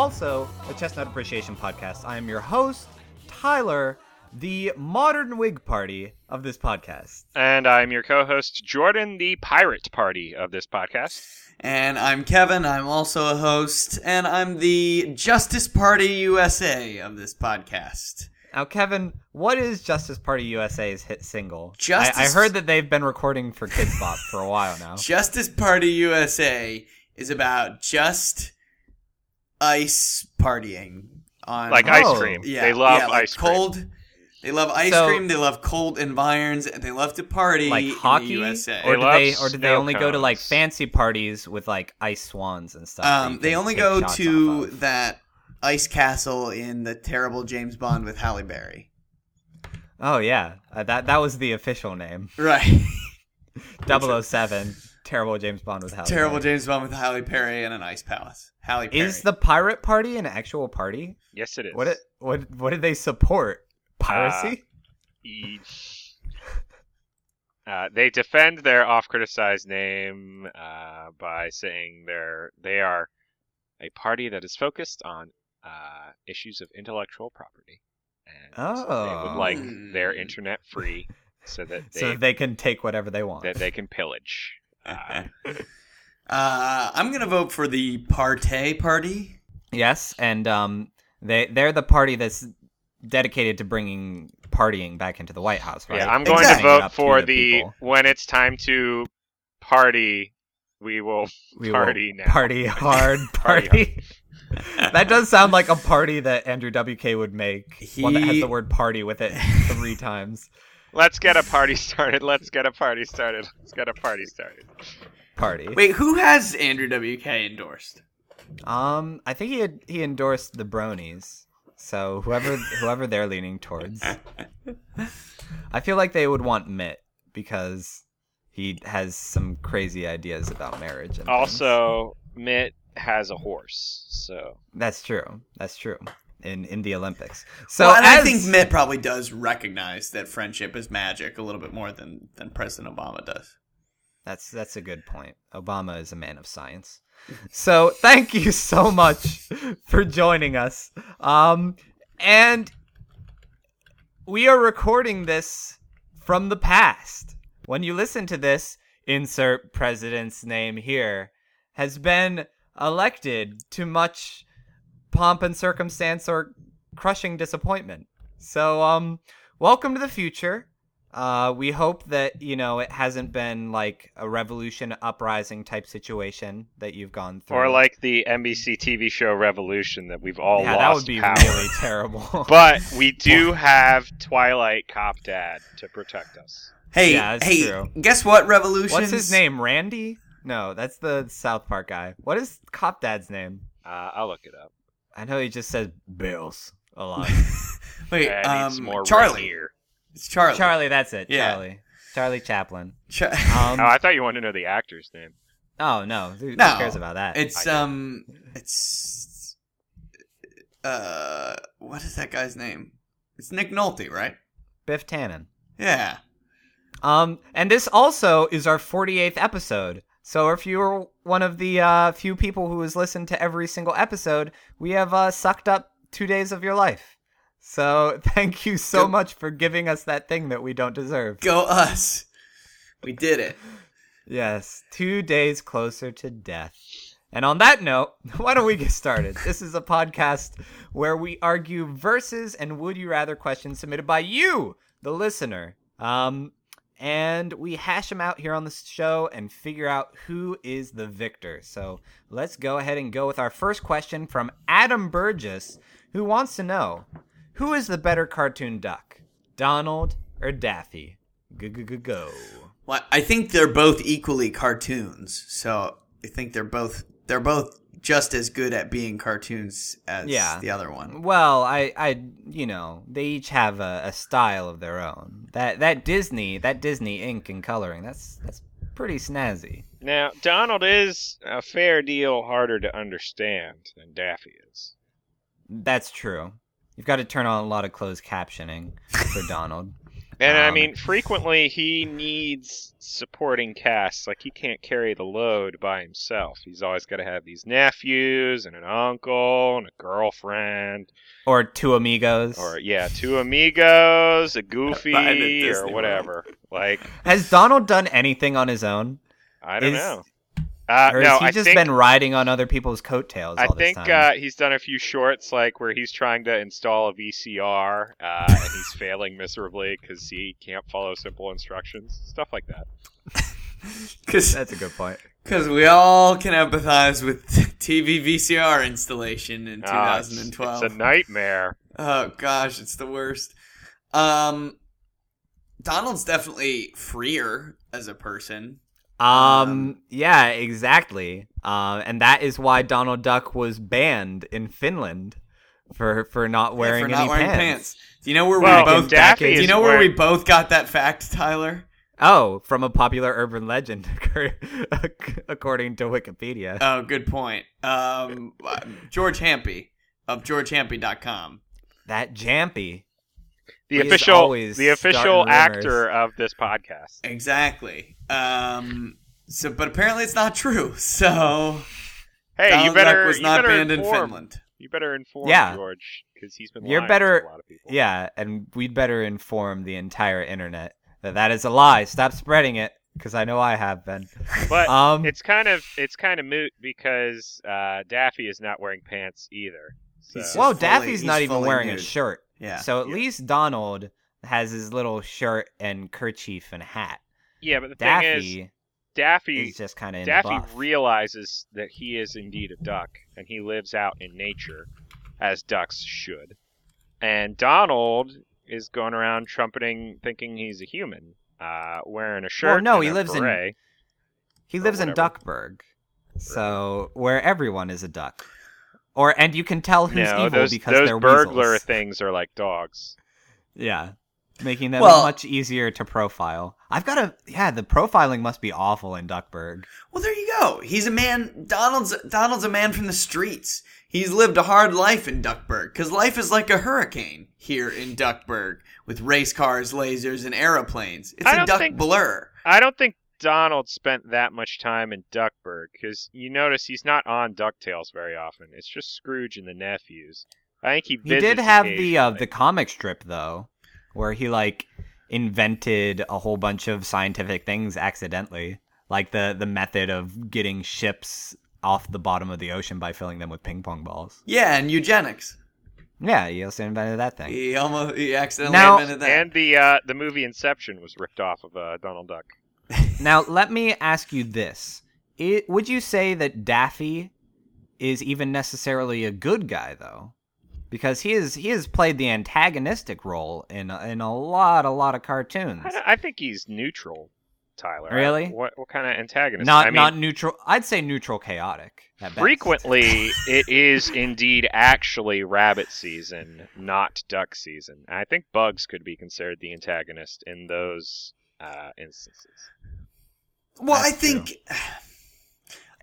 Also, the chestnut appreciation podcast. I am your host, Tyler, the modern Whig party of this podcast. And I'm your co host, Jordan, the pirate party of this podcast. And I'm Kevin. I'm also a host, and I'm the Justice Party USA of this podcast. Now, Kevin, what is Justice Party USA's hit single? Justice- I, I heard that they've been recording for Kidz Bop for a while now. Justice Party USA is about just ice partying on Like Oh. ice cream. Yeah, they love yeah, like ice cream. cold. They love ice So- cream. They love cold environs. And they love to party Like in hockey, the USA. or They do they, or do they snow only go to like fancy parties with like ice swans and stuff? Um, they only go to of? that ice castle in the terrible James Bond with Halle Berry. Oh yeah, uh, that that was the official name. Right. 007, terrible James Bond with Halle. terrible Berry. James Bond with Halle Berry and an ice palace. Halle Berry. Is the pirate party an actual party? Yes, it is. What it, what what did they support? Piracy? E- Uh, they defend their oft-criticized name uh, by saying they're they are a party that is focused on uh, issues of intellectual property, and they Oh. would like Hmm. their internet free so that they, so they can take whatever they want. that they can pillage. Uh, I'm gonna vote for the Partey Party. yes, and um, they they're the party that's dedicated to bringing partying back into the White House, right? Yeah, I'm going Exactly. to vote for the the, people. when it's time to party, we will We party will now. Party hard, Party party. that does sound like a party that Andrew WK would make. One that has the word party with it three times. Let's get a party started. Let's get a party started. Let's get a party started. Party. Wait, who has Andrew WK endorsed? Um, I think he had, he endorsed the Bronies. So whoever whoever they're leaning towards, I feel like they would want Mitt because he has some crazy ideas about marriage. And things. Also, Mitt has a horse, so that's true. That's true. In in the Olympics. So well, as, I think Mitt probably does recognize that friendship is magic a little bit more than than President Obama does. That's that's a good point. Obama is a man of science. So thank you so much for joining us. Um, and we are recording this from the past. When you listen to this, insert president's name here has been elected to much pomp and circumstance or crushing disappointment. So um, welcome to the future. Uh, we hope that you know it hasn't been like a revolution uprising type situation that you've gone through. or like the NBC TV show Revolution that we've all yeah, lost that would be power. really terrible. But we do have Twilight Cop Dad to protect us. Hey, Yeah, hey, true. guess what? Revolution. What's his name? Randy? No, that's the South Park guy. What is Cop Dad's name? Uh, I'll look it up. I know he just says Bills a lot. Wait, It um, more Charlie. Rainier. It's Charlie. Charlie, that's it. Yeah. Charlie. Charlie Chaplin. Char- Um, Oh, I thought you wanted to know the actor's name. oh no, who, who cares about that? it's um, it's uh, what is that guy's name? It's Nick Nolte, right? Biff Tannen. Yeah. Um, and this also is our 48th episode. So if you're one of the uh, few people who has listened to every single episode, we have uh, sucked up two days of your life. So thank you so Good. much for giving us that thing that we don't deserve. Go us. We did it. Yes, two days closer to death. And on that note, why don't we get started? This is a podcast where we argue verses and would you rather questions submitted by you, the listener. Um, and we hash them out here on the show and figure out who is the victor. So let's go ahead and go with our first question from Adam Burgess, who wants to know who is the better cartoon duck, Donald or Daffy? Go go go go. Well, I think they're both equally cartoons, so I think they're both they're both just as good at being cartoons as Yeah. the other one. Well, I, I, you know, they each have a, a style of their own. That that Disney, that Disney ink and coloring, that's that's pretty snazzy. Now, Donald is a fair deal harder to understand than Daffy is. That's true. You've got to turn on a lot of closed captioning for Donald. And I Um, mean, frequently he needs supporting casts. Like he can't carry the load by himself. He's always got to have these nephews and an uncle and a girlfriend, or two amigos. or yeah, two amigos, a goofy, or whatever. Like Has Donald done anything on his own? I don't Is- know. Uh, or no, has he I just think been riding on other people's coattails I this think time? uh, he's done a few shorts like where he's trying to install a VCR uh, and he's failing miserably because he can't follow simple instructions, stuff like that. Because That's a good point. Because we all can empathize with TV VCR installation in Ah, it's- 2012. it's a nightmare. Oh gosh, it's the worst. Um, Donald's definitely freer as a person. Um, Um, yeah, exactly. Uh, and that is why Donald Duck was banned in Finland for for not wearing for any not wearing pants. pants. Do you know where Well, we both? Daffy Do you know where we both got that fact, Tyler? Oh, from a popular urban legend, according to Wikipedia. Oh, good point. Um, George Hampy of GeorgeHampy.com. that Jampy. The He's official, always the official actor of this podcast. Exactly. Um, so, but apparently it's not true. So, Hey, you better, Duck was you not better banned in inform, Finland. You better inform Yeah. George because he's been. You're lying better- to a lot of people. Yeah, and we'd better inform the entire internet that that is a lie. Stop spreading it, because I know I have been. but Um, it's kind of it's kind of moot because uh, Daffy is not wearing pants either. So. Well, just fully- Daffy's not even fully wearing a shirt. Yeah. So at Yeah. least Donald has his little shirt and kerchief and hat. yeah, but the thing is, Daffy Daffy is just kind of Daffy buff. realizes that he is indeed a duck, and he lives out in nature, as ducks should. And Donald is going around trumpeting, thinking he's a human, uh, wearing a shirt. no, and he a lives in- He or lives in. Duckburg, so where everyone is a duck. Or and you can tell who's No, evil those because those they're burglar weasels. things are like dogs. Yeah, making them Well- much easier to profile. I've got a yeah. The profiling must be awful in Duckburg. Well, there you go. He's a man. Donald's Donald's a man from the streets. He's lived a hard life in Duckburg because life is like a hurricane here in Duckburg with race cars, lasers, and aeroplanes. It's I a duck think- blur. I don't think Donald spent that much time in Duckburg because you notice he's not on Ducktales very often. It's just Scrooge and the nephews. I think he He did have the uh, the comic strip though, where he like invented a whole bunch of scientific things accidentally, like the the method of getting ships off the bottom of the ocean by filling them with ping pong balls. Yeah, and eugenics. Yeah, he also invented that thing. He almost he accidentally Now- invented that. and the uh, the movie Inception was ripped off of uh, Donald Duck. Now, let me ask you this: it, Would you say that Daffy is even necessarily a good guy, though? Because he is he has played the antagonistic role in a- in a lot a lot of cartoons. I, I think he's neutral, Tyler. Really? What what kind of antagonist? Not I mean, not neutral. I'd say neutral chaotic. at best. frequently it is indeed actually rabbit season, not duck season. I think Bugs could be considered the antagonist in those uh, instances. Well, I That's true. think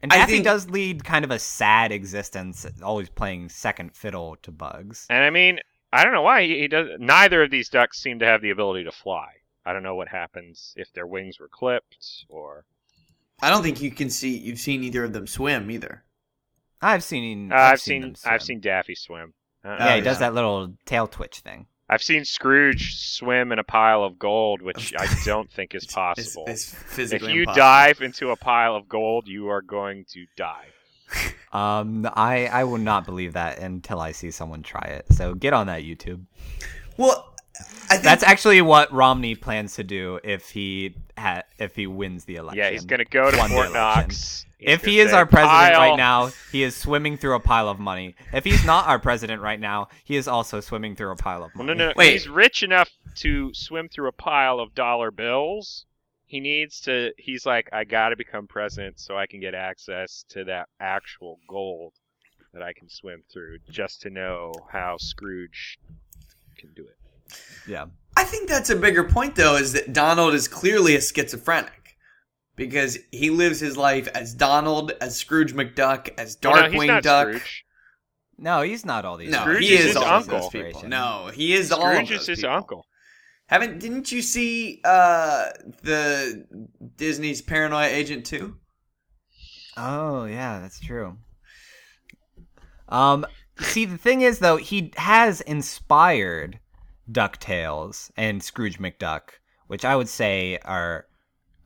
And Daffy think- does lead kind of a sad existence, always playing second fiddle to Bugs. And I mean, I don't know why he, he does. Neither of these ducks seem to have the ability to fly. I don't know what happens if their wings were clipped or. I don't think you can see you've seen either of them swim either. I've seen. Uh, I've, I've seen. seen them swim. I've seen Daffy swim. Uh, Yeah, he Oh, does yeah. that little tail twitch thing. I've seen Scrooge swim in a pile of gold, which I don't think is possible. it's if physically you impossible. dive into a pile of gold, you are going to die. Um, I I will not believe that until I see someone try it. So get on that YouTube. Well, I think That's actually what Romney plans to do if he ha- if he wins the election. Yeah, he's going to go to Won Fort. Knox. If he is our president "Pile." right now, he is swimming through a pile of money. If he's not our president right now, he is also swimming through a pile of money. no, no, no. Wait. He's rich enough to swim through a pile of dollar bills. He needs to. He's like, I got to become president so I can get access to that actual gold that I can swim through, just to know how Scrooge can do it. Yeah. I think that's a bigger point, though, is that Donald is clearly a schizophrenic because he lives his life as Donald, as Scrooge McDuck, as Well, no, Darkwing he's not Duck. Scrooge. No, he's not all these. No, Scrooge he is is his all of uncle. those people. No, he is all of Scrooge those is his people. uncle. Haven't didn't you see uh the Disney's Paranoia Agent 2? Oh yeah, that's true. Um, see, the thing is though, he has inspired Ducktales and Scrooge McDuck, which I would say are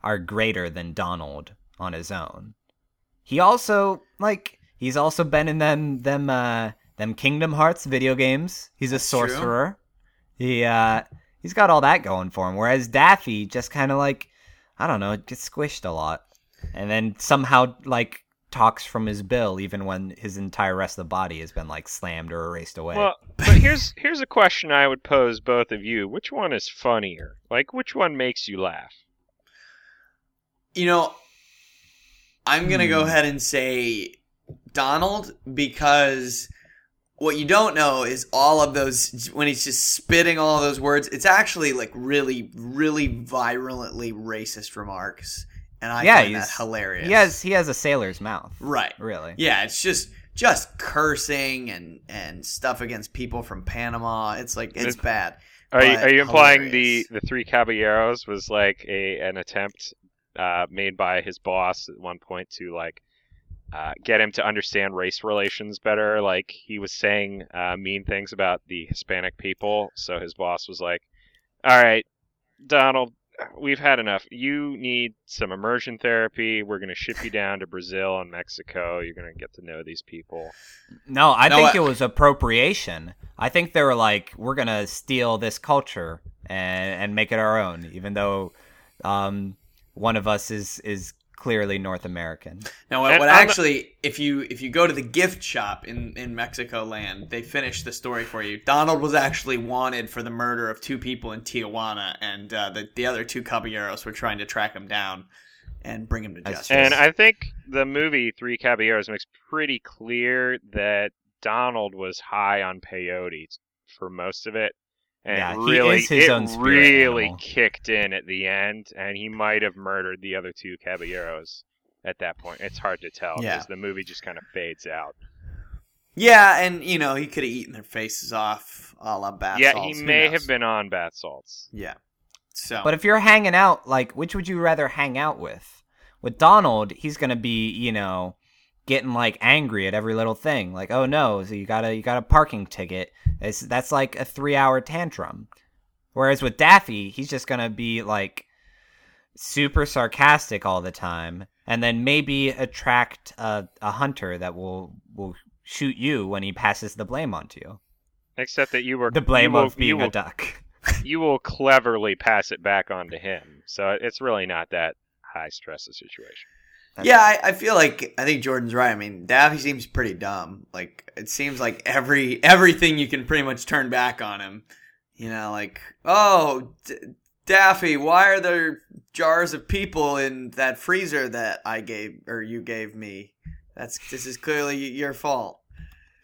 are greater than Donald on his own. He also like he's also been in them them uh them Kingdom Hearts video games. He's a That's true. sorcerer. He uh he's got all that going for him. Whereas Daffy just kind of like I don't know, gets squished a lot, and then somehow like talks from his bill even when his entire rest of the body has been like slammed or erased away. Well, but here's here's a question I would pose both of you. Which one is funnier? Like, which one makes you laugh? You know, I'm going to go Hmm. ahead and say Donald because what you don't know is all of those when he's just spitting all those words, it's actually like really really virulently racist remarks. And I Yeah, find that he's- hilarious. he has he has a sailor's mouth, right. really. Yeah, it's just just cursing and and stuff against people from Panama. It's like it's It's- bad. Are you, are you implying hilarious. the the three caballeros was like a an attempt uh, made by his boss at one point to like uh, get him to understand race relations better? Like he was saying uh, mean things about the Hispanic people, so his boss was like, "All right, Donald." We've had enough. You need some immersion therapy. We're going to ship you down to Brazil and Mexico. You're going to get to know these people. No, I No, think I- it was appropriation. I think they were like, we're gonna steal this culture and and make it our own, even though um, one of us is is clearly North American. Now, what, what actually, if you if you go to the gift shop in in Mexico land, they finish the story for you. Donald was actually wanted for the murder of two people in Tijuana, and uh, the the other two caballeros were trying to track him down and bring him to justice. And I think the movie Three Caballeros makes pretty clear that Donald was high on peyote for most of it. And Yeah, he really, is his it own spirit really animal. kicked in at the end, and he might have murdered the other two caballeros at that point. It's hard to tell because Yeah. the movie just kind of fades out. yeah, and you know he could have eaten their faces off, a la bath yeah, salts. he Who may knows? have been on bath salts. Yeah. So, But if you're hanging out, like, which would you rather hang out with? With Donald, he's gonna be, you know, getting like angry at every little thing. Like, oh no, so you got a you got a parking ticket. It's, that's like a three hour tantrum. Whereas with Daffy, he's just gonna be like super sarcastic all the time, and then maybe attract a, a hunter that will will shoot you when he passes the blame onto you. Except that you were The blame will, of being will, a duck. you will cleverly pass it back on to him. So it's really not that high stress a situation. Yeah, I, I feel like I think Jordan's right. I mean, Daffy seems pretty dumb. Like it seems like every everything you can pretty much turn back on him. You know, like oh, D- Daffy, why are there jars of people in that freezer that I gave or you gave me? That's this is clearly your fault.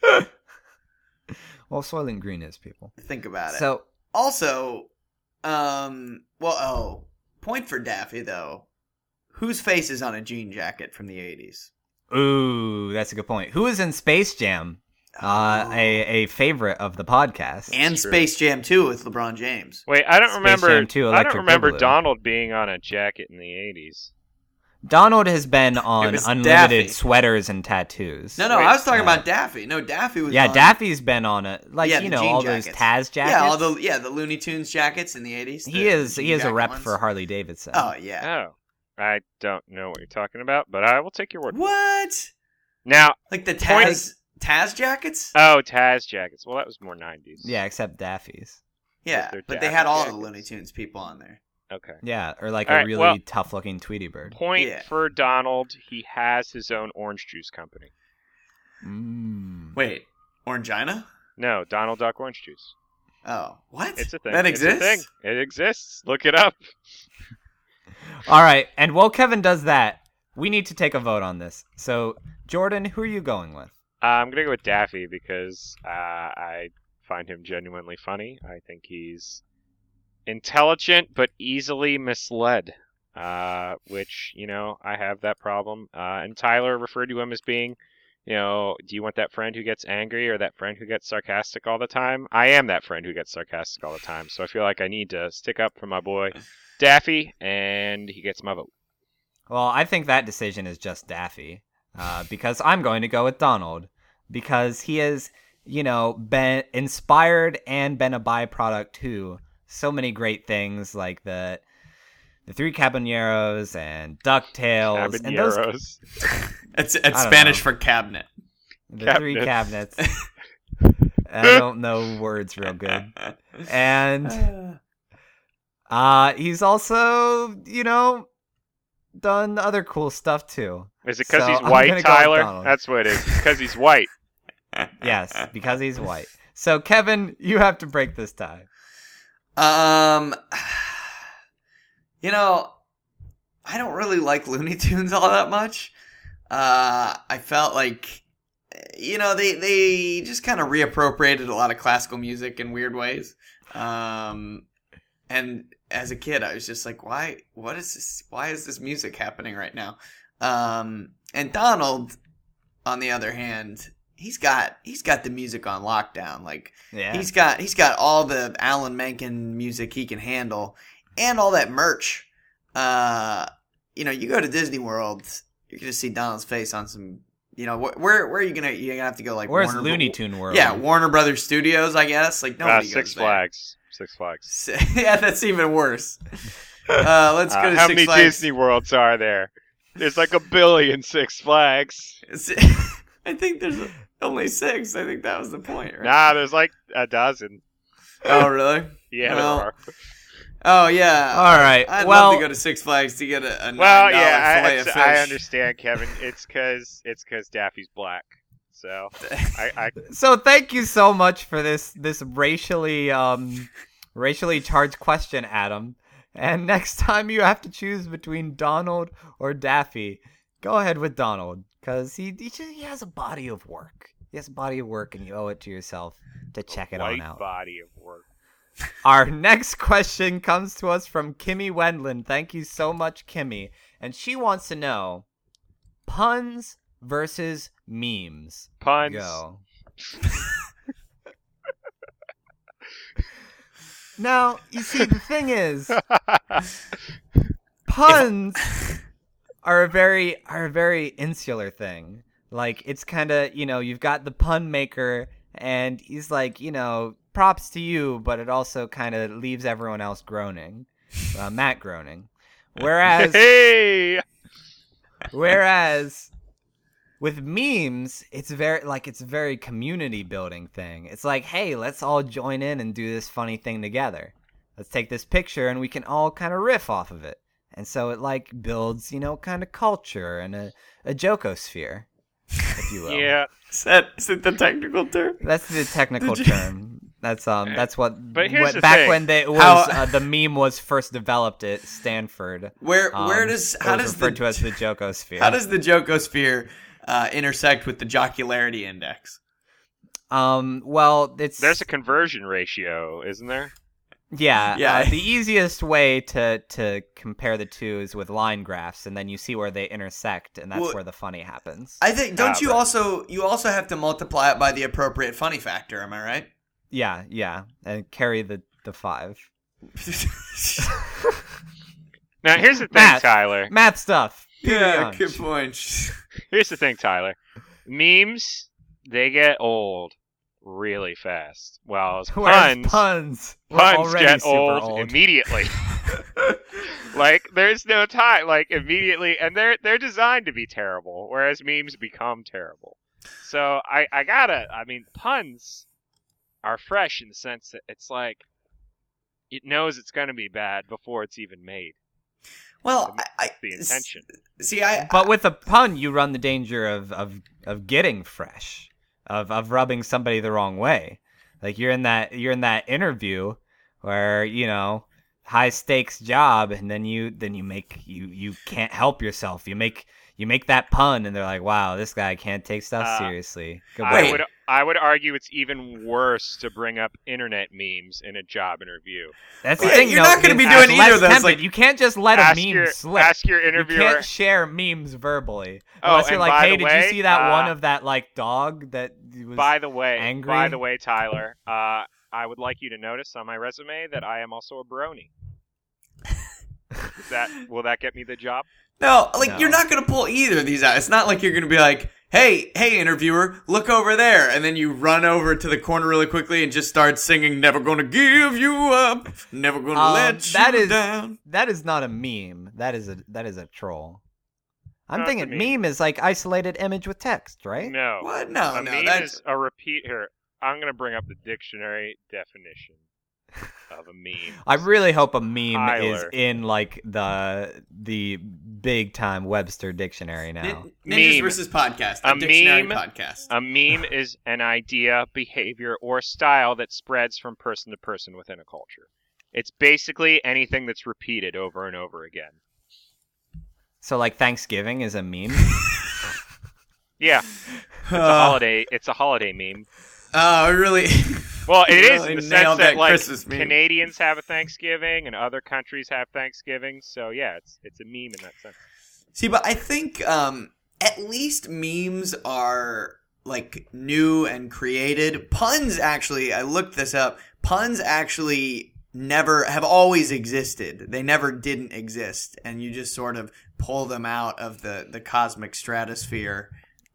Well, Soylent Green is people. Think about it. So Also, um, well, oh, point for Daffy though. Whose face is on a jean jacket from the '80s? Ooh, that's a good point. Who is in Space Jam? Uh, a a favorite of the podcast. and True. Space Jam 2 with LeBron James. Wait, I don't Space remember. Jam 2 I don't remember Boogaloo. Donald being on a jacket in the '80s. Donald has been on was unlimited Daffy. sweaters and tattoos. No, no, Wait, I was talking uh, about Daffy. No, Daffy was. yeah, on, Daffy's been on a like Yeah, you know jean all those. Taz jackets. Yeah, all the yeah the Looney Tunes jackets in the '80s. he is he is a rep ones. for Harley Davidson. Oh yeah. Oh, I don't know what you're talking about, but I will take your word. for it. What? Now, Like the Point- Taz Taz jackets? oh, Taz jackets. Well, that was more '90s. yeah, except Daffy's. yeah, they're but they had all the jackets. Looney Tunes people on there. Okay. Yeah, or like All a right, really well- tough looking Tweety bird. Point Yeah. for Donald. He has his own orange juice company. Mm. Wait, Orangina? No, Donald Duck Orange Juice. Oh, what? It's a thing. That It's a exists. thing. It exists. Look it up. All right, and while Kevin does that, we need to take a vote on this. So, Jordan, who are you going with? Uh, I'm gonna go with Daffy because uh, I find him genuinely funny. I think he's intelligent but easily misled, uh, which you know I have that problem. Uh, and Tyler referred to him as being you know, do you want that friend who gets angry or that friend who gets sarcastic all the time? I am that friend who gets sarcastic all the time, so I feel like I need to stick up for my boy Daffy, and he gets my vote. Well, I think that decision is just Daffy, uh, because I'm going to go with Donald because he has, you know, been inspired and been a byproduct to so many great things like the the Three Caballeros and Ducktales and those Caballeros. It's, it's Spanish know. for cabinet. the three cabinets. I don't know words real good. And uh he's also, you know, done other cool stuff too. Is it because So, he's white, Tyler? That's what it is. Because he's white. Yes, because he's white. So Kevin, you have to break this tie. Um, you know, I don't really like Looney Tunes all that much. Uh, I felt like, you know, they they just kind of reappropriated a lot of classical music in weird ways. Um, and as a kid, I was just like, why? What is this? Why is this music happening right now? Um, and Donald, on the other hand, he's got he's got the music on lockdown. Like Yeah. He's got he's got all the Alan Menken music he can handle, and all that merch. Uh, you know, you go to Disney World, you're gonna see Donald's face on some. You know, wh- where where are you gonna you're gonna have to go like Where's Warner Looney Tune World? Yeah, Warner Brothers Studios, I guess. Like Uh, Six goes there. Flags. Six Flags. yeah, that's even worse. Uh, let's go Uh, to how Six many Flags. Disney Worlds are there? There's like a billion Six Flags. I think there's only six. I think that was the point, right? Nah, there's like a dozen. Oh, really? Yeah, Well, there are. Oh, yeah. All right. I'd well, love to go to Six Flags to get a, a nine Well, yeah, I, of it's- fish. I understand, Kevin. It's because it's because Daffy's black. So I, I so thank you so much for this this racially um racially charged question, Adam. And next time you have to choose between Donald or Daffy, go ahead with Donald because he he, just, he has a body of work. He has a body of work, and you owe it to yourself to check it white on out. body of work. Our next question comes to us from Kimmy Wendland. Thank you so much, Kimmy. And she wants to know puns versus memes. Puns. Go. now, you see, the thing is, puns are a very are a very insular thing. Like it's kind of you know you've got the pun maker, and he's like you know props to you, but it also kind of leaves everyone else groaning. Uh, Matt Groening. Whereas hey, Whereas with memes, it's very like it's a very community building thing. It's like, hey, let's all join in and do this funny thing together. Let's take this picture and we can all kind of riff off of it. And so it like builds, you know, kind of culture and a, a jokosphere, if you will. yeah. Is that is it the technical term? That's the technical you- term. That's um. That's what. But here's what- the back thing. when they, was How- uh, the meme was first developed at Stanford. Where where um, does it how was does referred the to as the jokosphere? how does the jokosphere uh, intersect with the jocularity index? um? Well, it's There's a conversion ratio, isn't there? Yeah, Yeah. Uh, the easiest way to to compare the two is with line graphs, and then you see where they intersect, and that's Well, where the funny happens. I think don't Ah, you but- also you also have to multiply it by the appropriate funny factor? Am I right? yeah, yeah, and carry the the five. Now, here's the thing, Math. Tyler. Math stuff. Peter yeah, good point. Here's the thing, Tyler. Memes, they get old really fast. While Whereas puns, puns, puns get old, old. immediately. like there's no time. Like immediately, and they're they're designed to be terrible, whereas memes become terrible. So I I gotta. I mean, puns are fresh in the sense that it's like it knows it's gonna be bad before it's even made. Well, I, I The intention. See, I But with a pun, you run the danger of of of getting fresh, of of rubbing somebody the wrong way. Like you're in that you're in that interview where you know high stakes job, and then you then you make you you can't help yourself. You make you make that pun, and they're like, "Wow, this guy can't take stuff Uh, seriously." I Wait. would I would argue it's even worse to bring up internet memes in a job interview. That's the Yeah, thing. you're though, not gonna be doing either of those, like- you can't just let a meme your slip. ask your interviewer. you can't share memes verbally. Oh, Unless you're like, by hey, the did way, you see that one uh, of that like dog that was By the way, angry? by the way, Tyler, uh, I would like you to notice on my resume that I am also a brony. Is that will that get me the job? No, like No. you're not gonna pull either of these out. It's not like you're gonna be like, "Hey, hey, interviewer, look over there," and then you run over to the corner really quickly and just start singing "Never Gonna Give You Up, Never Gonna Um, Let that You is- Down." That is not a meme. That is a that is a troll. I'm No, it's a thinking meme. meme is like isolated image with text, right? No. What? No, a no, meme that's is a repeat here. I'm gonna bring up the dictionary definition of a meme. I really hope a meme is in like the the big time Webster dictionary now. Nin- Ninjas Meme. versus podcast, a, A dictionary meme- podcast. A meme is an idea, behavior, or style that spreads from person to person within a culture. It's basically anything that's repeated over and over again. So like Thanksgiving is a meme. Yeah, it's a uh. holiday. It's a holiday meme. Oh, really? Well, it is really in the sense that like meme. Canadians have a Thanksgiving and other countries have Thanksgiving. So yeah, it's it's a meme in that sense. See, but I think um, at least memes are like new and created. Puns actually, I looked this up. Puns actually never have always existed. They never didn't exist, and you just sort of pull them out of the the cosmic stratosphere.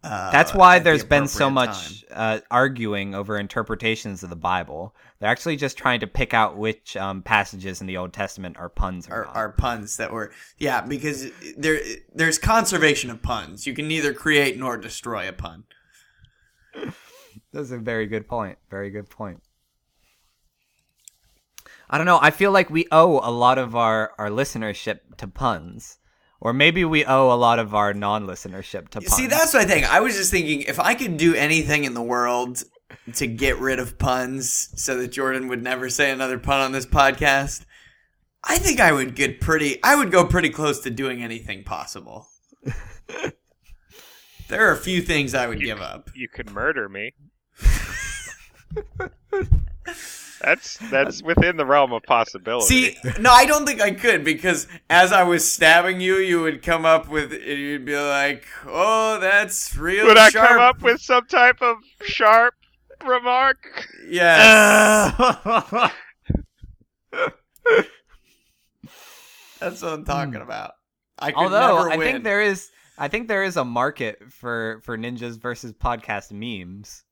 Uh, That's why at the there's been so much uh, arguing over interpretations of the Bible. They're actually just trying to pick out which um, passages in the Old Testament are puns or are, not. are puns that were yeah because there there's conservation of puns. You can neither create nor destroy a pun. That's a very good point. Very good point. I don't know. I feel like we owe a lot of our, our listenership to puns. Or maybe we owe a lot of our non listenership to puns. See, that's what I think. I was just thinking if I could do anything in the world to get rid of puns so that Jordan would never say another pun on this podcast, I think I would get pretty I would go pretty close to doing anything possible. there are a few things I would You give c- up. You could murder me. that's that's within the realm of possibility. See, no, I don't think I could because as I was stabbing you, you would come up with you'd be like, "Oh, that's real would I come up with some type of sharp remark? Yes. That's what I'm talking hmm. about. I could Although never I think there is I think there is a market for for ninjas versus podcast memes.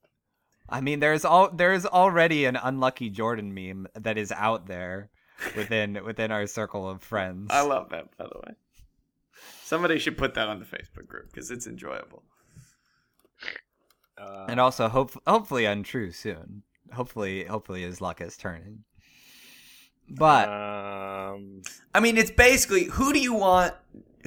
I mean there's all there's already an unlucky Jordan meme that is out there within within our circle of friends. I love that, by the way. Somebody should put that on the Facebook group because it's enjoyable. Uh, and also hope hopefully untrue soon. Hopefully hopefully his luck is turning. But um, I mean, it's basically who do you want?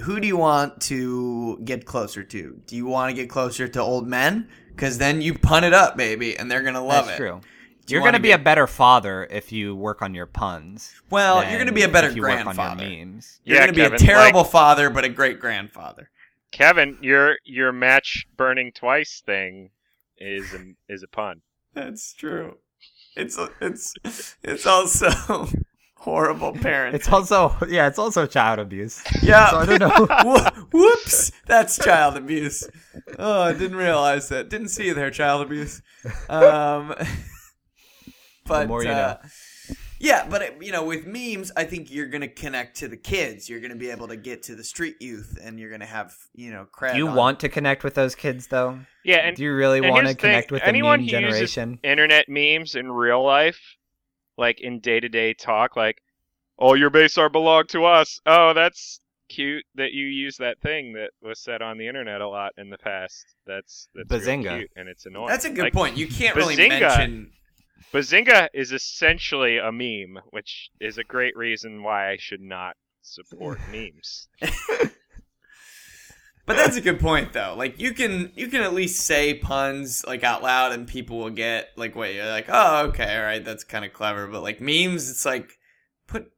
Who do you want to get closer to? Do you want to get closer to old men? Because then you pun it up, baby, and they're gonna love it. that's it. true. Do you You're gonna be be- a better father if you work on your puns. Well, you're gonna be a better if you work on your grandfather. memes. You're Yeah, gonna be Kevin, a terrible father, but a great grandfather. Kevin, your your match burning twice thing is a, is a pun. That's true. It's it's it's also horrible parenting. It's also yeah, it's also child abuse. yeah. So I don't know. Who- Whoops, that's child abuse. Oh, I didn't realize that. Didn't see you there, child abuse. Um, but more you uh, yeah, but it, you know, with memes, I think you're gonna connect to the kids. You're gonna be able to get to the street youth, and you're gonna have you know cred. Do you on- want to connect with those kids though? Yeah, and Do you really want to here's the thing, connect with the anyone meme who uses generation? internet memes in real life, like in day to day talk, like, "Oh, your base are belong to us." Oh, that's cute that you use that thing that was said on the internet a lot in the past. That's that's real Bazinga. cute and it's annoying. That's a good Like, point. You can't really mention. Bazinga is essentially a meme, which is a great reason why I should not support memes. But that's a good point though. Like you can you can at least say puns like out loud and people will get like what you're like, "Oh, okay, all right, that's kind of clever." But like memes, it's like put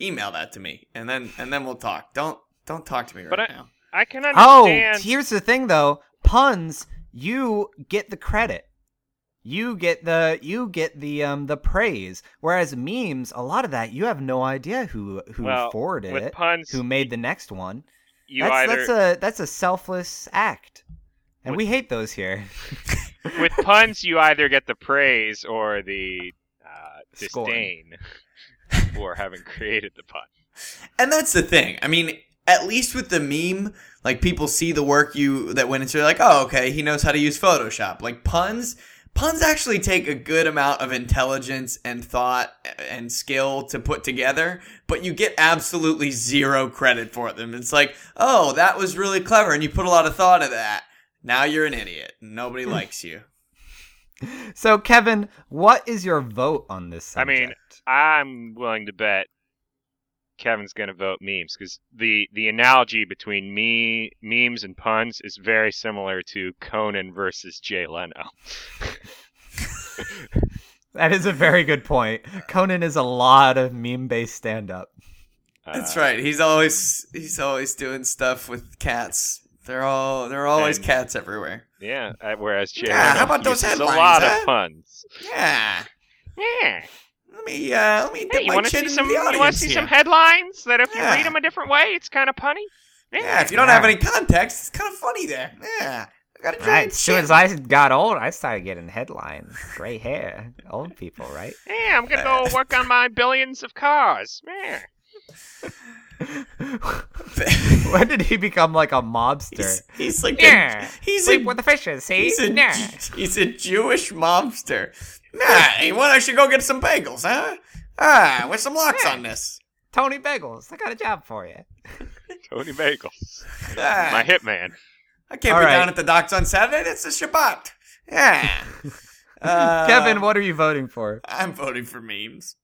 email that to me and then and then we'll talk. Don't don't talk to me right But I- now. I can understand Oh, understand. here's the thing though. Puns, you get the credit. you get the you get the um the praise. Whereas memes, a lot of that you have no idea who who Well, forwarded it, puns, who made the next one. You that's either that's a that's a selfless act, and With- we hate those here. with puns you either get the praise or the uh, disdain for having created the pun. And that's the thing. I mean, at least with the meme, like people see the work you that went into. They're like, oh, okay, he knows how to use Photoshop. Like puns, puns actually take a good amount of intelligence and thought and skill to put together, but you get absolutely zero credit for them. It's like, oh, that was really clever, and you put a lot of thought into that. Now you're an idiot. Nobody hmm. likes you. So, Kevin, what is your vote on this I mean, I'm willing to bet Kevin's going to vote memes because the the analogy between me memes and puns is very similar to Conan versus Jay Leno. that is a very good point. Conan is a lot of meme-based stand-up. That's Uh, right. He's always he's always doing stuff with cats. They're all they're always And- cats everywhere. Yeah, uh, whereas Jay Yeah, Leno how about those uses a headlines, lot huh? of puns. Yeah. Yeah. Let me uh let me Hey, dip you my want to chin see into some? the You want to see here. some headlines that if you read them a different way, it's kind of punny. Yeah, if you don't have any context, it's kind of funny there. Yeah. I got a giant Right, as soon as I got old, I started getting headlines. Gray hair, old people, right? Yeah, I'm gonna go work on my billions of cars. Yeah. when did he become like a mobster? he's, he's like Yeah, a, he's sleep a, with the fishes. See, he's a yeah. he's a Jewish mobster. Nah, hey, what I should go get some bagels, huh? Ah, with some lox on this. Tony Bagels, I got a job for you. Tony Bagels, Ah, my hitman. I can't All be right. down at the docks on Saturday. It's a Shabbat. Yeah. Uh, Kevin, what are you voting for? I'm voting for memes.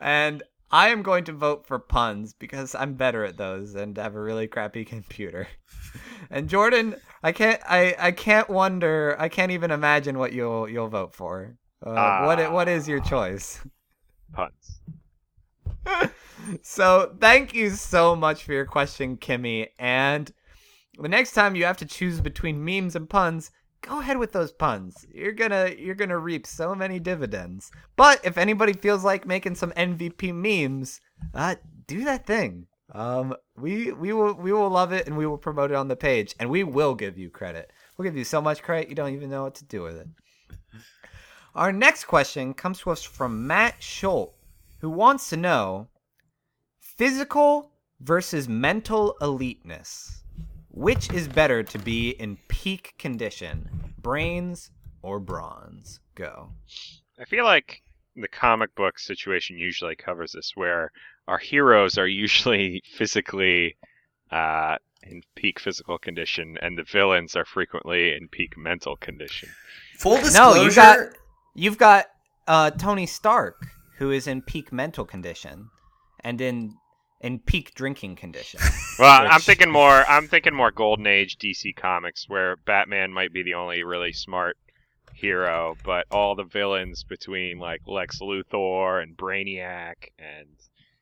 And I am going to vote for puns because I'm better at those and have a really crappy computer. And Jordan, I can't I, I can't wonder I can't even imagine what you'll you'll vote for. Uh, what i- what is your choice? Puns. So thank you so much for your question, Kimmy. And the next time you have to choose between memes and puns, go ahead with those puns. You're gonna you're gonna reap so many dividends. But if anybody feels like making some MVP memes, uh, do that thing. Um, we we will we will love it and we will promote it on the page and we will give you credit. We'll give you so much credit you don't even know what to do with it. Our next question comes to us from Matt Schultz, who wants to know physical versus mental eliteness. Which is better to be in peak condition, brains or bronze? Go. I feel like the comic book situation usually covers this, where our heroes are usually physically uh, in peak physical condition, and the villains are frequently in peak mental condition. Full No, disclosure. you got you've got uh, Tony Stark, who is in peak mental condition, and in in peak drinking condition. Well, I'm thinking more. I'm thinking more Golden Age DC comics, where Batman might be the only really smart hero, but all the villains between like Lex Luthor and Brainiac and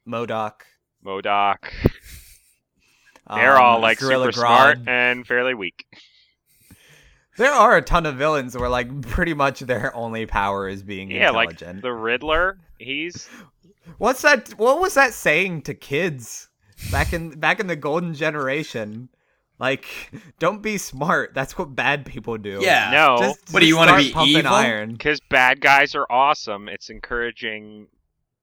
MODOK. MODOK, they're um, all like Gorilla super smart and fairly weak. There are a ton of villains where like pretty much their only power is being Yeah, like the Riddler. He's What's that? What was that saying to kids back in back in the golden generation? Like, don't be smart. That's what bad people do. Yeah. no, Just, What, do you want wanna be pumping evil? Iron. because bad guys are awesome. It's encouraging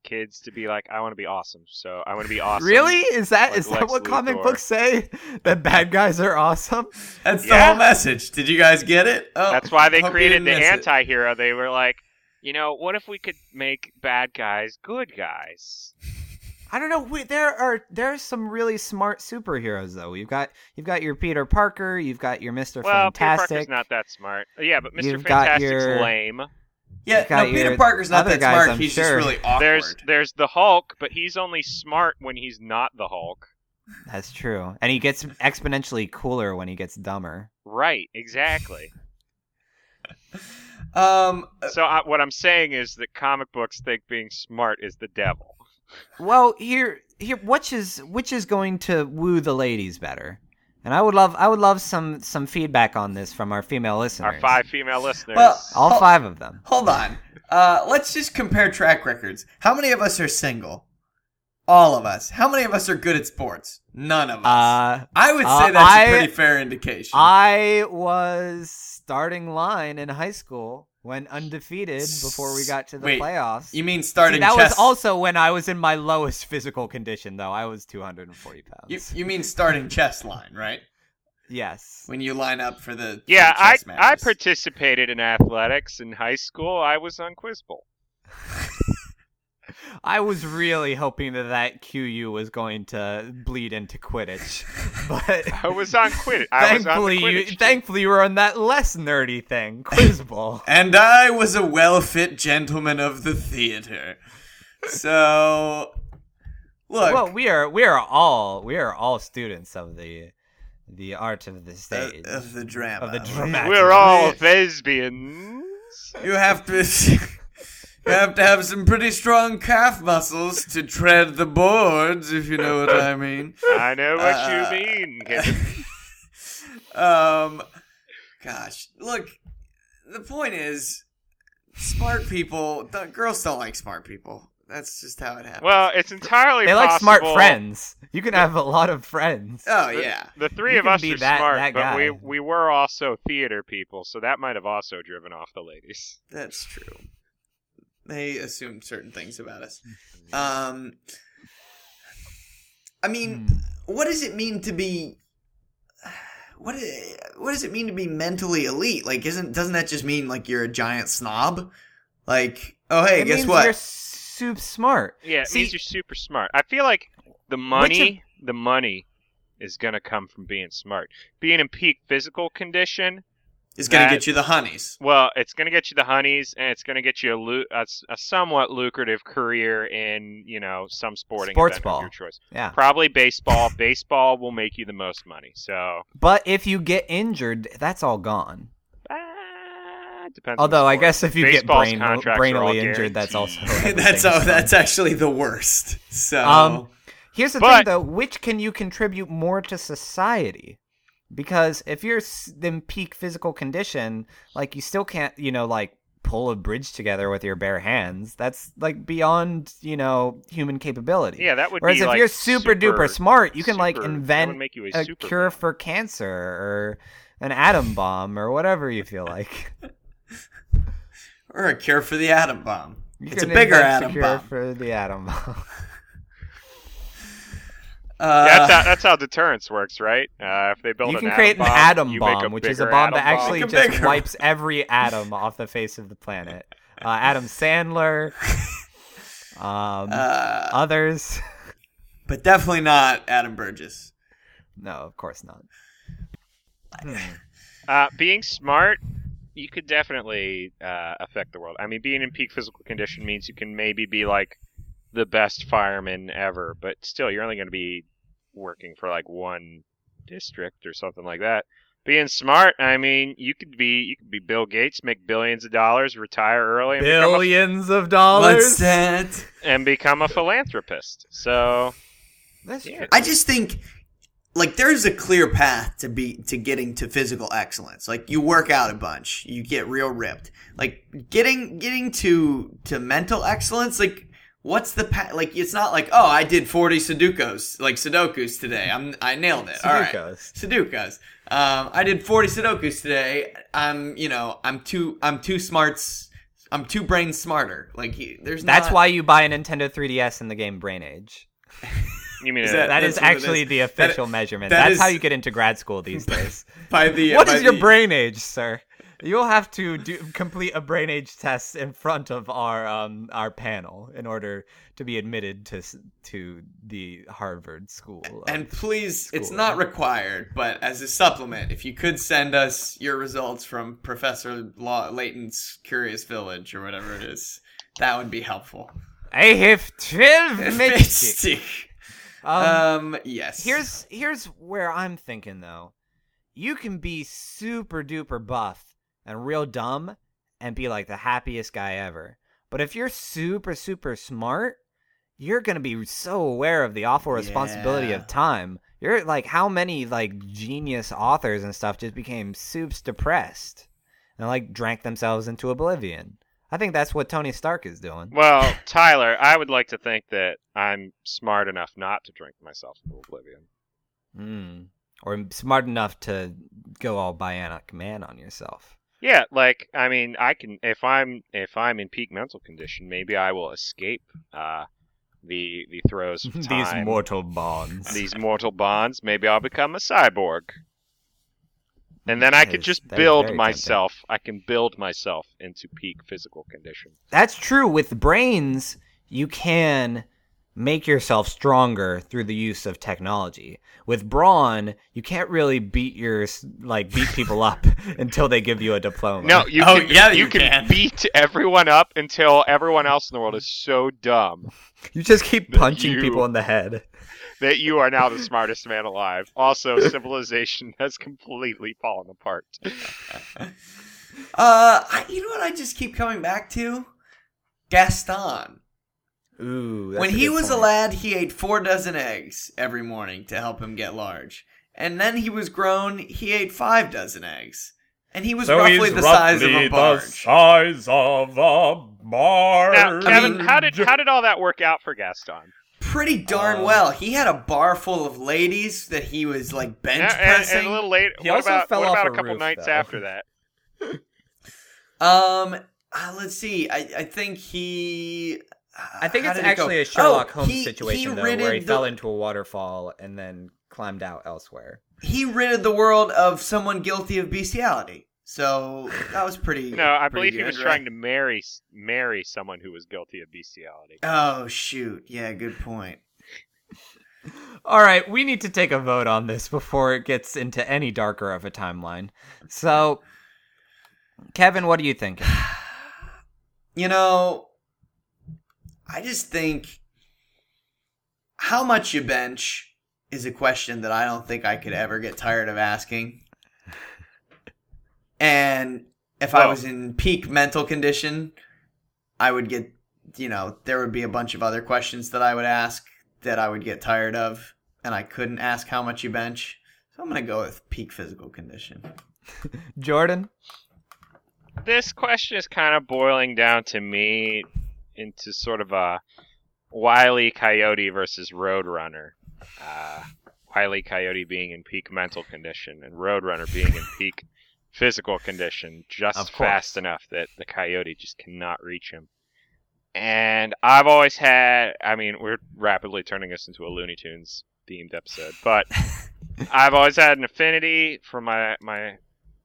kids to be like, I want to be awesome. So I want to be awesome. Really? Is that Like is that Lex what comic books say? That bad guys are awesome? That's the whole message. Did you guys get it? Oh, That's why they created the didn't miss it. anti-hero. They were like, you know, what if we could make bad guys good guys? I don't know. We, there are there are some really smart superheroes though. You've got you've got your Peter Parker. You've got your Mister Well, Peter Fantastic. Parker's not that smart. Uh, Yeah, but Mr. You've got Fantastic's your- lame. Yeah, got no, Peter Parker's not other that guys, smart. I'm He's sure. just really awkward. There's there's the Hulk, but he's only smart when he's not the Hulk. That's true, and he gets exponentially cooler when he gets dumber. Right, exactly. um, so I, what I'm saying is that comic books think being smart is the devil. Well, here here which is which is going to woo the ladies better? And I would love I would love some some feedback on this from our female listeners. Our five female listeners. Well, all Hol- five of them. Hold on. Uh, let's just compare track records. How many of us are single? All of us. How many of us are good at sports? None of us. Uh I would say uh, that's a I- pretty fair indication. I was starting line in high school when undefeated before we got to the Wait, playoffs. you mean See, starting that chess? was also when I was in my lowest physical condition, though. I was 240 pounds. you, you mean starting chess line, right? yes. When you line up for the for yeah, the I chess I matches. participated in athletics in high school. I was on Quiz Bowl. I was really hoping that that QU was going to bleed into Quidditch, but I was on Quidditch. I was on the thankfully, you, Quidditch thankfully, you were on that less nerdy thing, Quiz Bowl. And I was a well-fit gentleman of the theater. So, look, well, we are we are all we are all students of the the art of the uh, stage of the drama. of the dramatic. We're all Yeah. thespians. You have to. You have to have some pretty strong calf muscles to tread the boards, if you know what I mean. I know what Uh, you mean. um, gosh, look. The point is, smart people. The, girls don't like smart people. That's just how it happens. Well, it's entirely They like smart friends. You can have a lot of friends. oh The- yeah. The three You of us are that- smart, that but we we were also theater people, so that might have also driven off the ladies. That's true. They assume certain things about us. Um, I mean, Hmm. what does it mean to be? What what does it mean to be mentally elite? Like, isn't doesn't that just mean like you're a giant snob? Like, oh hey, it guess means what? You're soup smart. Yeah, it See- means you're super smart. I feel like the money, the money, is gonna come from being smart. Being in peak physical condition, It's gonna get you the honeys. well, it's gonna get you the honeys, and it's gonna get you a, lu- a, a somewhat lucrative career in you know some sporting Sports ball. of your choice. Yeah. Probably baseball. baseball will make you the most money. So But if you get injured, that's all gone. ah, depends. on Although I guess if you Baseball's get brain, brainily injured, that's also that's that's actually the worst. So Um, Here's the thing, though: which can you contribute more to society? Because if you're in peak physical condition, like you still can't, you know, like pull a bridge together with your bare hands. That's like beyond, you know, human capability. Yeah, that would Whereas be if like you're super, duper smart, you can like super- that would invent make you a, a super cure for cancer or an atom bomb or whatever you feel like. or a cure for the atom bomb. You it's a bigger invent a atom cure bomb. for the atom bomb. Uh, Yeah, that's how, that's how deterrence works, right? Uh, if they build you an can atom create bomb, an atom you bomb, which is a bomb that actually Make a just bigger wipes every atom off the face of the planet. Uh, Adam Sandler, um, uh, others. but definitely not Adam Burgess. No, of course not. Hmm. Uh, being smart, you could definitely uh, affect the world. I mean, being in peak physical condition means you can maybe be like the best fireman ever, but still, you're only going to be working for like one district or something like that. Being smart, I mean, you could be you could be Bill Gates, make billions of dollars, retire early, and, become a, Billions of What's dollars. that? and become a philanthropist. So That's Yeah. true. I just think like there's a clear path to be to getting to physical excellence. Like you work out a bunch, you get real ripped. Like getting getting to to mental excellence, like what's the path? Like it's not like oh I did 40 Sudokus like Sudokus today. I'm I nailed it. All right. Sudokus. Sudokus. Um, I did 40 Sudokus today. I'm you know I'm too I'm too smarts. I'm two brains smarter. Like he- there's That's not- why you buy a Nintendo 3DS in the game Brain Age. you mean Is that- That is that's what it actually is. the That- official measurement. that That's is- how you get into grad school these days. by the what by is your the- brain age, sir? You'll have to do complete a brain age test in front of our um our panel in order to be admitted to to the Harvard School. And please, it's not required, but as a supplement, if you could send us your results from Professor Law- Layton's Curious Village or whatever it is, that would be helpful. I have twelve mystic. Um, um, yes. here's here's where I'm thinking though. You can be super duper buff and real dumb and be like the happiest guy ever. But if you're super super smart, you're going to be so aware of the awful responsibility Yeah. of time. You're like how many like genius authors and stuff just became soups depressed and like drank themselves into oblivion. I think that's what Tony Stark is doing. Well, Tyler, I would like to think that I'm smart enough not to drink myself into oblivion. Mm. Or smart enough to go all bionic man on yourself. Yeah, like I mean, I can if I'm if I'm in peak mental condition, maybe I will escape uh, the the throes of time. These mortal bonds. these mortal bonds. Maybe I'll become a cyborg, and then I That could is- just that is build very myself. I can build myself into peak physical condition. That's true. With brains, you can make yourself stronger through the use of technology. With brawn, you can't really beat your like beat people up until they give you a diploma. No, you Oh, can, yeah, you you can, can. beat everyone up until everyone else in the world is so dumb you just keep punching you- people in the head. that you are now the smartest man alive. Also, civilization has completely fallen apart. Uh, I, you know what I just keep coming back to? Gaston. Ooh, that's when a he good was a lad, he ate four dozen eggs every morning to help him get large. And then he was grown, he ate five dozen eggs. And he was roughly the size of a barge. size of a barge. Now, Kevin, mean, how did how did all that work out for Gaston? Pretty darn Um, well. He had a bar full of ladies that he was like bench And, and, pressing. and a little late. He what also about fell what off about a a couple roof, nights though. after that? Um, uh, let's see. I, I think he. I think it's did it actually a oh, Sherlock Oh, Holmes he- situation he though, where he the- fell into a waterfall and then climbed out elsewhere. He ridded the world of someone guilty of bestiality. So that was pretty. No, I pretty believe he was good, trying to marry marry someone who was guilty of bestiality. Oh shoot! Yeah, good point. All right, we need to take a vote on this before it gets into any darker of a timeline. So, Kevin, what are you thinking? You know, I just think how much you bench is a question that I don't think I could ever get tired of asking. And if I was in peak mental condition, I would get, you know, there would be a bunch of other questions that I would ask that I would get tired of, and I couldn't ask how much you bench. So I'm going to go with peak physical condition. Jordan? This question is kind of boiling down to me into sort of a Wily Coyote versus Roadrunner. Uh, Wily Coyote being in peak mental condition and Roadrunner being in peak physical condition, just fast enough that the Coyote just cannot reach him. And I've always had, I mean, we're rapidly turning this into a Looney Tunes themed episode, but I've always had an affinity for my my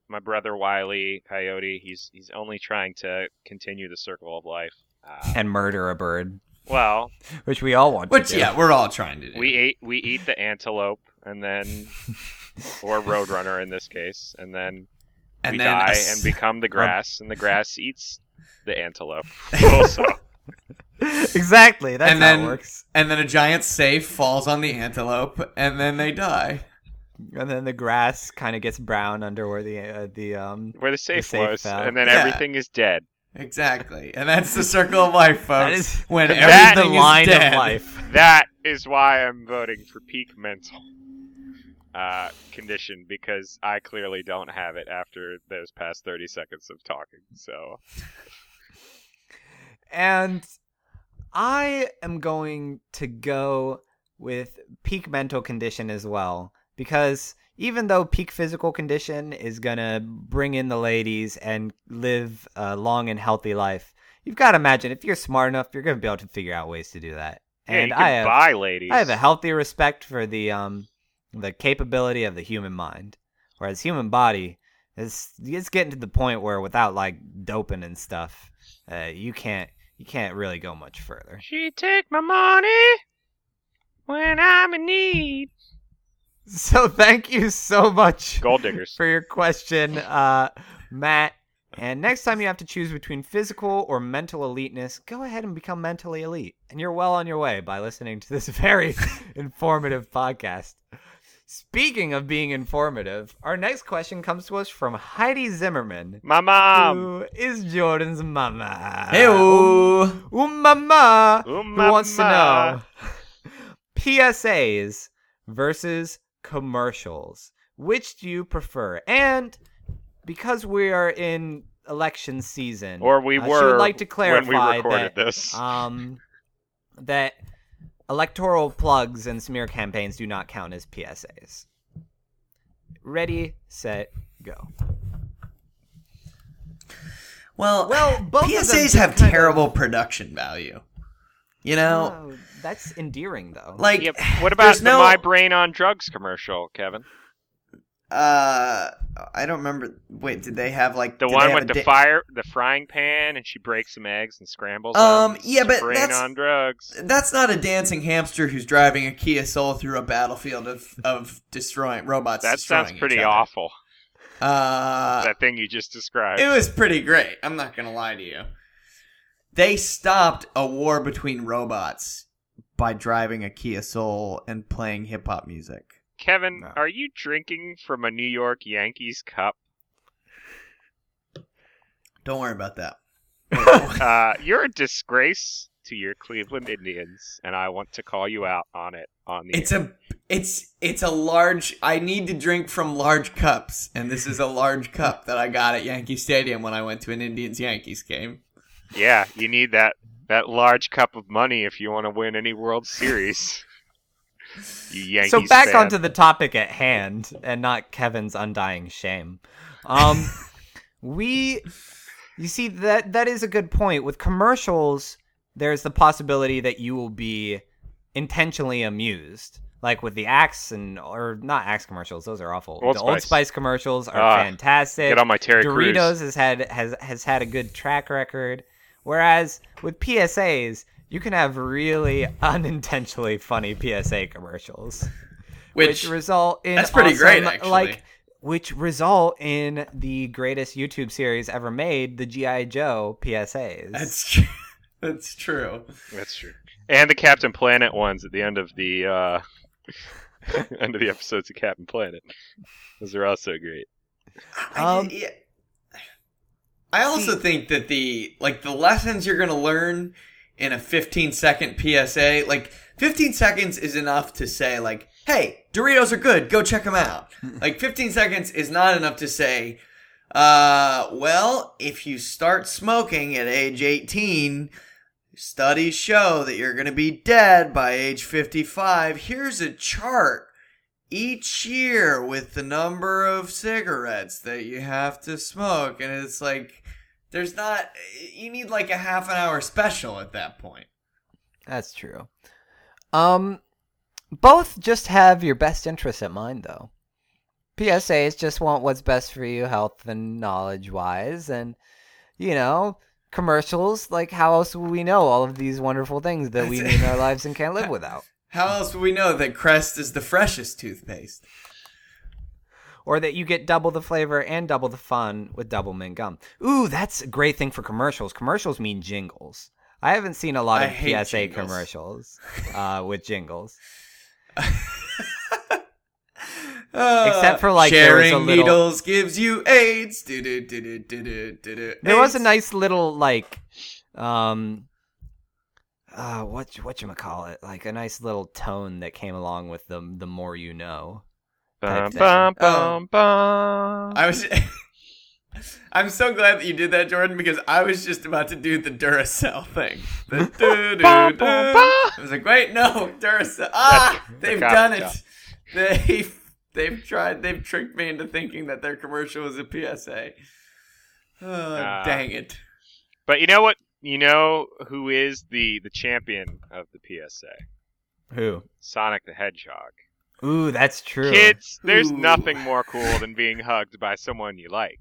my brother Wiley Coyote. He's he's only trying to continue the circle of life. Uh, And murder a bird, well, which we all want Which, to do. yeah, we're all trying to do. we ate we eat the antelope and then or roadrunner in this case, and then and we then die a s- and become the grass, and the grass eats the antelope. Also, exactly. That's And how then- it works. And then a giant safe falls on the antelope, and then they die. And then the grass kind of gets brown under where the uh, the um. where the safe, safe was, fell. and then Yeah. everything is dead. Exactly, and that's the circle of life, folks. That is when that everything is is line dead. of life. That is why I'm voting for peak mental uh, condition because I clearly don't have it after those past 30 seconds of talking. So And I am going to go with peak mental condition as well because even though peak physical condition is going to bring in the ladies and live a long and healthy life, you've got to imagine if you're smart enough, you're going to be able to figure out ways to do that. yeah, And I have buy ladies. I have a healthy respect for the um the capability of the human mind, whereas human body is it's getting to the point where without like doping and stuff, uh, you can't you can't really go much further. She take my money when I'm in need. So thank you so much Gold diggers. for your question, uh, Matt. And next time you have to choose between physical or mental eliteness, go ahead and become mentally elite. And you're well on your way by listening to this very informative podcast. Speaking of being informative, our next question comes to us from Heidi Zimmerman, My mom. who is Jordan's mama. Hey, Ooh, mama. Ooh, Who wants to know. PSAs versus commercials? Which do you prefer? And because we are in election season, Or we uh, she were would like to clarify when we recorded that, this. um, that electoral plugs and smear campaigns do not count as PSAs. Ready, set, go. Well, Well, both of them PSAs have kind of- terrible production value. You know, Oh, that's endearing, though. like Yep. What about the no, My Brain on Drugs commercial, Kevin? Uh, I don't remember. Wait, did they have like The one with the da- fire, the frying pan, and she breaks some eggs and scrambles. Um, them. yeah, but brain that's- on drugs. That's not a dancing hamster who's driving a Kia Soul through a battlefield of of destroying robots. That destroying sounds each pretty other. awful. Uh, that thing you just described. it was pretty great. I'm not gonna lie to you. They stopped a war between robots by driving a Kia Soul and playing hip hop music. Kevin, No. are you drinking from a New York Yankees cup? Don't worry about that. Uh, you're a disgrace to your Cleveland Indians, and I want to call you out on it on the It's air. a it's it's a large I need to drink from large cups and this is a large cup that I got at Yankee Stadium when I went to an Indians Yankees game. Yeah. You need that that large cup of money if you want to win any World Series. you Yankees so back fan. onto the topic at hand and not Kevin's undying shame. Um we you see that that is a good point with commercials there's the possibility that you will be intentionally amused like with the axe and or not axe commercials those are awful Old the old Spice. spice commercials are Ah, fantastic Get on my Terry Doritos has had has has had a good track record, whereas with PSAs, you can have really unintentionally funny PSA commercials, which, Which, result in that's pretty awesome, great, actually. Like, which result in the greatest YouTube series ever made, the GI Joe PSAs. that's true. That's true. That's true. And the Captain Planet ones at the end of the uh, end of the episodes of Captain Planet. Those are also great. I, Um, yeah. I also think that the like the lessons you're going to learn in a 15 second PSA, like 15 seconds is enough to say like, "Hey, Doritos are good. Go check them out." like 15 seconds is not enough to say, "Uh, well, if you start smoking at age 18, studies show that you're going to be dead by age 55. Here's a chart each year with the number of cigarettes that you have to smoke and it's like there's not you need like a half an hour special at that point That's true. Um, both just have your best interests at mind, though. PSAs just want what's best for you, health and knowledge wise, and you know, commercials. Like, how else will we know all of these wonderful things that we need in our lives and can't live without? how else would we know that crest is the freshest toothpaste Or that you get double the flavor and double the fun with Doublemint gum. Ooh, that's a great thing for commercials. Commercials mean jingles. I haven't seen a lot I of PSA jingles. commercials uh, with jingles. Uh, Except for, like, there was a sharing little- needles gives you AIDS. There was a nice little like um uh what what you call it? Like a nice little tone that came along with the the more you know. Bum, bum, Oh. bum, bum. I was I'm so glad that you did that, Jordan, because I was just about to do the Duracell thing. The bum, bum. I was like, wait, no, Duracell. Ah, That's- they've that's done it. They've they've tried. They've tricked me into thinking that their commercial was a PSA. Oh, Ah. dang it! But you know what? You know who is the the champion of the PSA? Who? Sonic the Hedgehog. Ooh, that's true. Kids, there's Ooh. nothing more cool than being hugged by someone you like.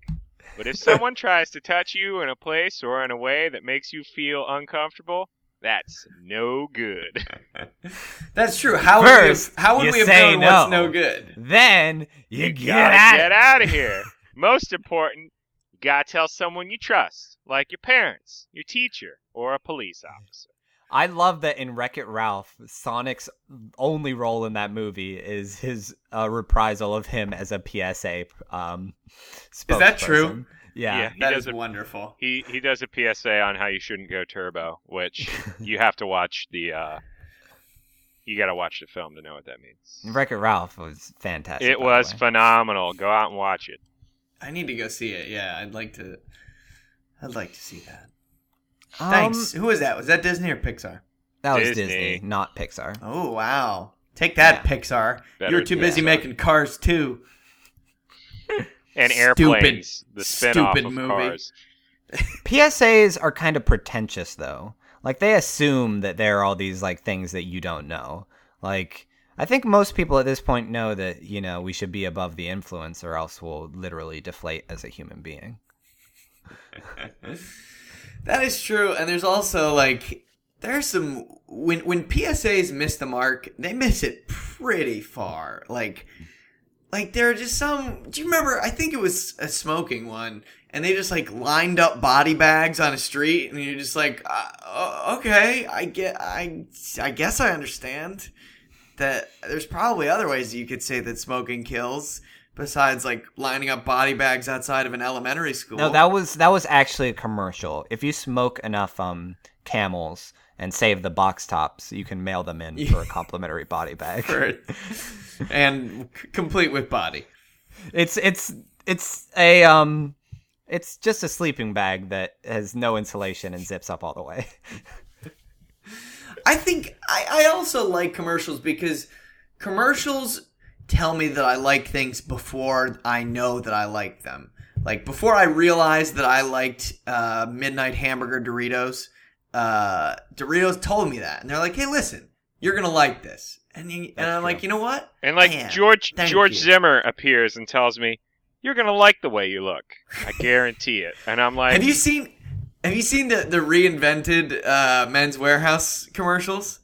But if someone tries to touch you in a place or in a way that makes you feel uncomfortable, that's no good. That's true. How First, would we have, how would you we have say known what's no. no good? Then you, You get gotta out. get out of here. Most important, you gotta tell someone you trust, like your parents, your teacher, or a police officer. I love that in Wreck It Ralph, Sonic's only role in that movie is his uh, reprisal of him as a PSA. Um, Is that true? Yeah. Yeah. He That does is wonderful. He he does a PSA on how you shouldn't go turbo, which you have to watch the. uh You got to watch the film to know what that means. Wreck It Ralph was fantastic. It was phenomenal. Go out and watch it. I need to go see it. Yeah, I'd like to. I'd like to see that. Um, Thanks. Who was that? Was that Disney or Pixar? That was Disney. Disney, not Pixar. Oh wow! Take that, Yeah. Pixar. Better you were too busy Pixar. making Cars too. And Stupid- airplanes, the spin-off stupid of movie. Cars. PSAs are kind of pretentious though. Like they assume that there are all these like things that you don't know. Like I think most people at this point know that, you know, we should be above the influence or else we'll literally deflate as a human being. That is true, and there's also like there's some when when PSAs miss the mark, they miss it pretty far. Like like there are just some. Do you remember? I think it was a smoking one, and they just like lined up body bags on a street, and you're just like, uh, okay, I get, I I guess I understand that. There's probably other ways you could say that smoking kills. Besides, like lining up body bags outside of an elementary school. No, that was that was actually a commercial. If you smoke enough um camels and save the box tops, you can mail them in for a complimentary body bag. and c- complete with body. It's it's it's a um it's just a sleeping bag that has no insulation and zips up all the way. I think I, I also like commercials because commercials tell me that I like things before I know that I like them. Like before I realized that I liked uh, Midnight Hamburger Doritos, uh, Doritos told me that, and they're like, "Hey, listen, you're gonna like this," and you, and I'm true. like, "You know what?" And like Man, George George you. Zimmer appears and tells me, "You're gonna like the way you look. I guarantee it." And I'm like, Have you seen Have you seen the the reinvented uh, Men's Wearhouse commercials?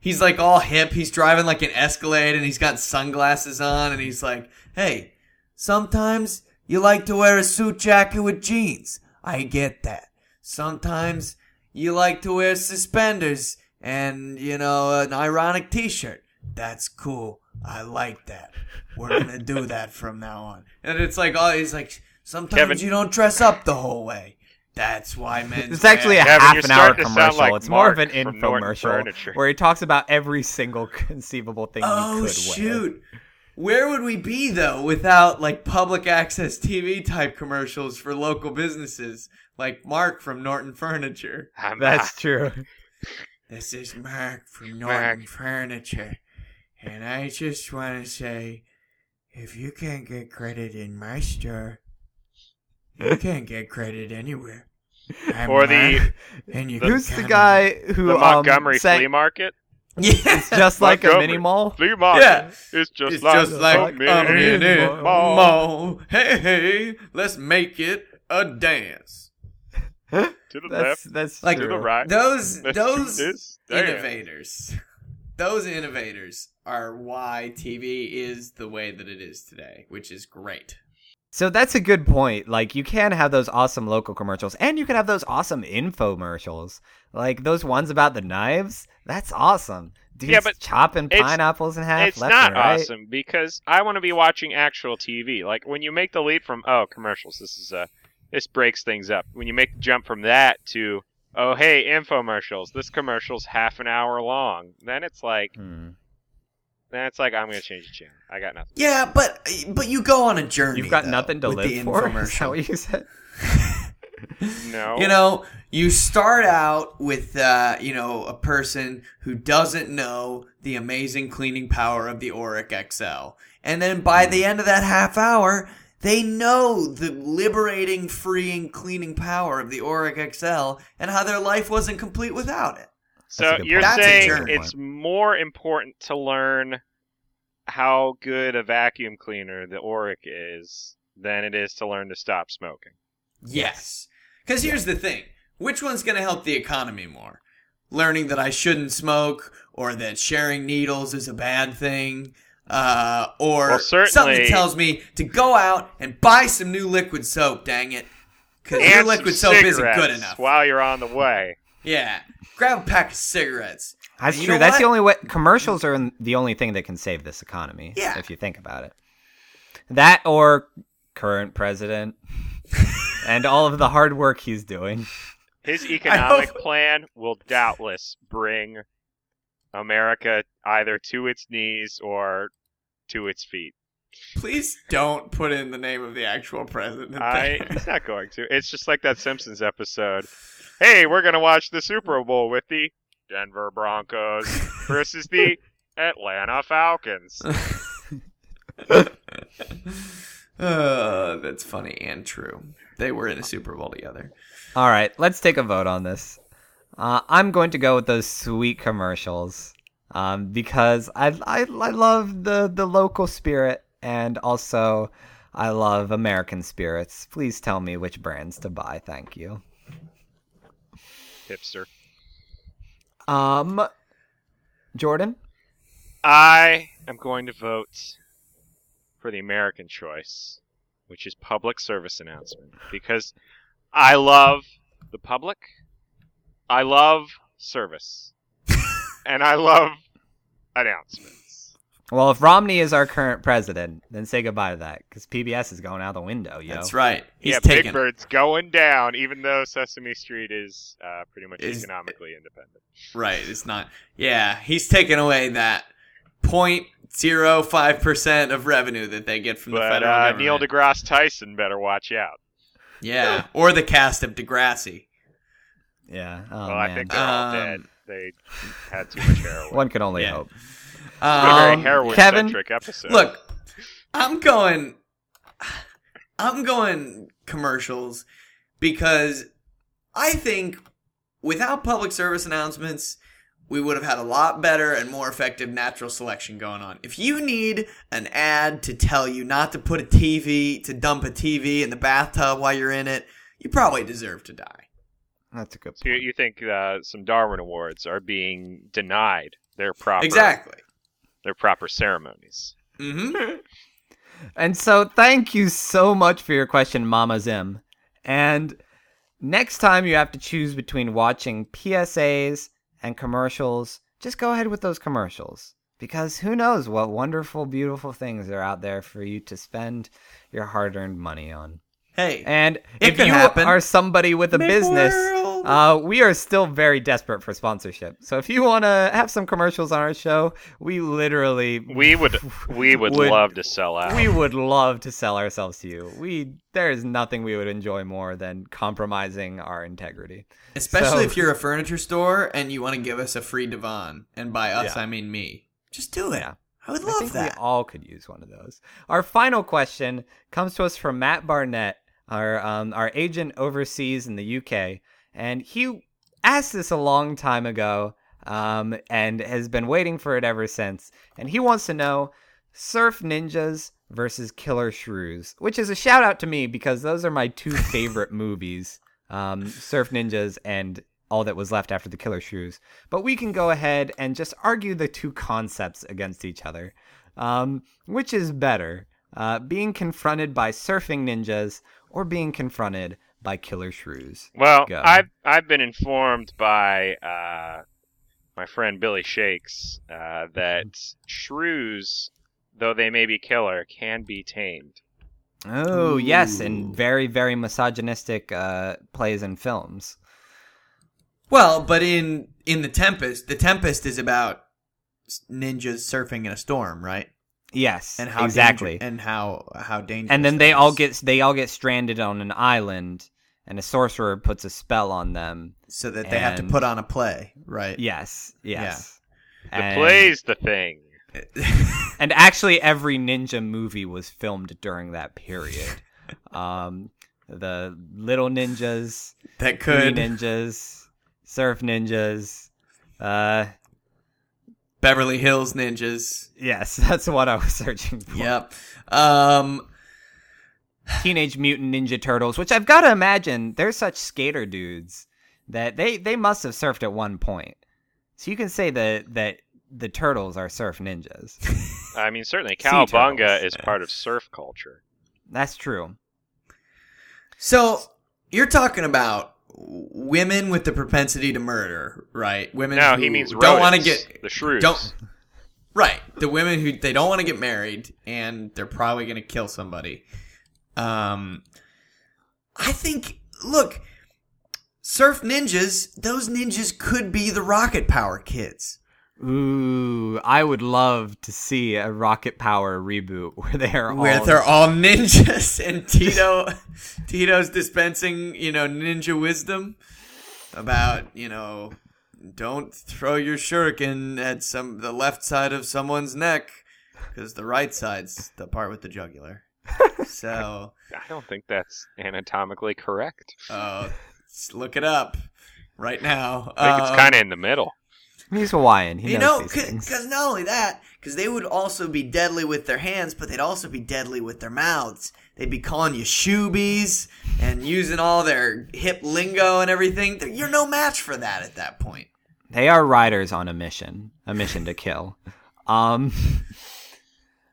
He's like all hip. He's driving like an Escalade and he's got sunglasses on and he's like, "Hey, sometimes you like to wear a suit jacket with jeans. I get that. Sometimes you like to wear suspenders and, you know, an ironic t-shirt. That's cool. I like that. We're gonna do that from now on. And it's like, oh, he's like, sometimes Kevin- you don't dress up the whole way. That's why men. It's actually a Kevin, half an hour starting to sound commercial. like it's more of an infomercial where he talks about every single conceivable thing you Oh could wear. shoot! Where would we be though without like public access TV type commercials for local businesses like Mark from Norton Furniture? I'm That's true. This is Mark from Mark. Norton Furniture, and I just want to say, if you can't get credit in my store, you can't get credit anywhere. I'm Or the- Mark, and you Who's can the come- guy who the um, Montgomery sang- Flea Market. Yeah, just like a mini mall? Flea Market. Yeah. It's just it's like, just like a a mini mini mall. mall. Hey, hey, let's make it a dance. To the That's left, that's Like to the right. Those Let's those innovators, those innovators are why TV is the way that it is today, which is great. So that's a good point. Like you can have those awesome local commercials and you can have those awesome infomercials. Like those ones about the knives. That's awesome. Dudes Yeah, but chopping pineapples in half It's left not and right. awesome because I want to be watching actual TV. Like when you make the leap from oh commercials, this is a this breaks things up. When you make the jump from that to oh hey infomercials, this commercial's half an hour long, then it's like Hmm. Then it's like I'm gonna change the channel. I got nothing. Yeah, but but you go on a journey. You've got though, nothing to live for. Is that infomercial. what you said? No, You know, you start out with uh, you know a person who doesn't know the amazing cleaning power of the Oreck XL, and then by the end of that half hour, they know the liberating, freeing, cleaning power of the Oreck XL, and how their life wasn't complete without it. So That's a good you're point. That's saying journey. it's more important to learn how good a vacuum cleaner the Oreck is than it is to learn to stop smoking. Yes, because here's the thing: which one's going to help the economy more? Learning that I shouldn't smoke, or that sharing needles is a bad thing, uh, or Well, something certainly- that tells me to go out and buy some new liquid soap. Dang it, because your liquid soap isn't good enough. While you're on the way. Yeah. Grab a pack of cigarettes. That's true. That's what? the only way. Commercials are the only thing that can save this economy. Yeah. If you think about it, that or current president and all of the hard work he's doing. His economic hope- plan will doubtless bring America either to its knees or to its feet. Please don't put in the name of the actual president. I there. it's not going to. It's just like that Simpsons episode. Hey, we're gonna watch the Super Bowl with the Denver Broncos versus the Atlanta Falcons. Uh, that's funny and true. They were in a Super Bowl together. All right, let's take a vote on this. Uh, I'm going to go with those sweet commercials um, because I, I I love the the local spirit and also I love American spirits. Please tell me which brands to buy. Thank you. Hipster. Um, Jordan. I am going to vote for the American choice, which is public service announcement, because I love the public, I love service, and I love announcements. Well, if Romney is our current president, then say goodbye to that because PBS is going out the window. Yo. That's right. He's yeah, taking. Big Bird's going down, even though Sesame Street is uh, pretty much Is- economically independent. Right. It's not. Yeah, he's taking away that 0.05 percent of revenue that they get from the federal uh, government. Neil deGrasse Tyson better watch out. yeah, or the cast of Degrassi. Yeah. Oh, well, I think they're all Um, dead. They had too much heroin. one can only Yeah. hope. It's been a very Um, Kevin, episode. Look, I'm going. I'm going commercials because I think without public service announcements, we would have had a lot better and more effective natural selection going on. If you need an ad to tell you not to put a TV, to dump a TV in the bathtub while you're in it, you probably deserve to die. That's a good So you, you think uh, some Darwin Awards are being denied their proper Exactly. Their proper ceremonies? Mm-hmm. And so, thank you so much for your question, Mama Zim. And next time you have to choose between watching PSAs and commercials, just go ahead with those commercials. Because who knows what wonderful, beautiful things are out there for you to spend your hard earned money on. Hey, And if you happen. are somebody with a Big business, world. uh, we are still very desperate for sponsorship. So if you want to have some commercials on our show, we literally We would we would, Would- love to sell out. we would love to sell ourselves to you. We there is nothing we would enjoy more than compromising our integrity. especially So- if you're a furniture store and you want to give us a free divan, and by us Yeah. I mean me. Just do it. Yeah. I would I love think that. we all could use one of those. Our final question comes to us from Matt Barnett, our um, our agent overseas in the UK, and he asked this a long time ago, um, and has been waiting for it ever since. And he wants to know: Surf Ninjas versus Killer Shrews, which is a shout out to me because those are my two favorite movies: um, Surf Ninjas and all that was left after the Killer Shrews. But we can go ahead and just argue the two concepts against each other. Um, which is better, uh, being confronted by surfing ninjas or being confronted by killer shrews? Well, Go. I've I've been informed by uh, my friend Billy Shakes uh, that shrews, though they may be killer, can be tamed. Oh, yes, and very, very misogynistic uh, plays and films. Well, but in in the Tempest, the Tempest is about ninjas surfing in a storm, right? Yes, And how exactly. danger- and how how dangerous. and then they that all get they all get stranded on an island, and a sorcerer puts a spell on them. so that they have to put on a play, right? Yes, yes. The And- play's the thing. and actually every ninja movie was filmed during that period. um, the little ninjas, that could ninjas, surf ninjas. Uh, Beverly Hills Ninjas. yes, that's what I was searching for. Yep. Um. Teenage Mutant Ninja Turtles, which I've got to imagine they're such skater dudes that they they must have surfed at one point. So you can say that that the turtles are surf ninjas. I mean, certainly Sea Cowabunga is part of surf culture. That's true. So you're talking about women with the propensity to murder, right? Women No, who he means don't want to get the shrews. Don't right the women who they don't want to get married and they're probably going to kill somebody. Um, I think look, surf ninjas. Those ninjas could be the rocket power kids. Ooh, I would love to see a Rocket Power reboot where they are where all they're all ninjas and Tito Tito's dispensing, you know, ninja wisdom about, you know, don't throw your shuriken at some the left side of someone's neck cuz the right side's the part with the jugular. So, I don't think that's anatomically correct. uh look it up right now. I think it's Um, kind of in the middle. He's Hawaiian. He you knows know, because not only that, because they would also be deadly with their hands, but they'd also be deadly with their mouths. They'd be calling you shoobies and using all their hip lingo and everything. You're no match for that at that point. They are riders on a mission, a mission to kill. Um,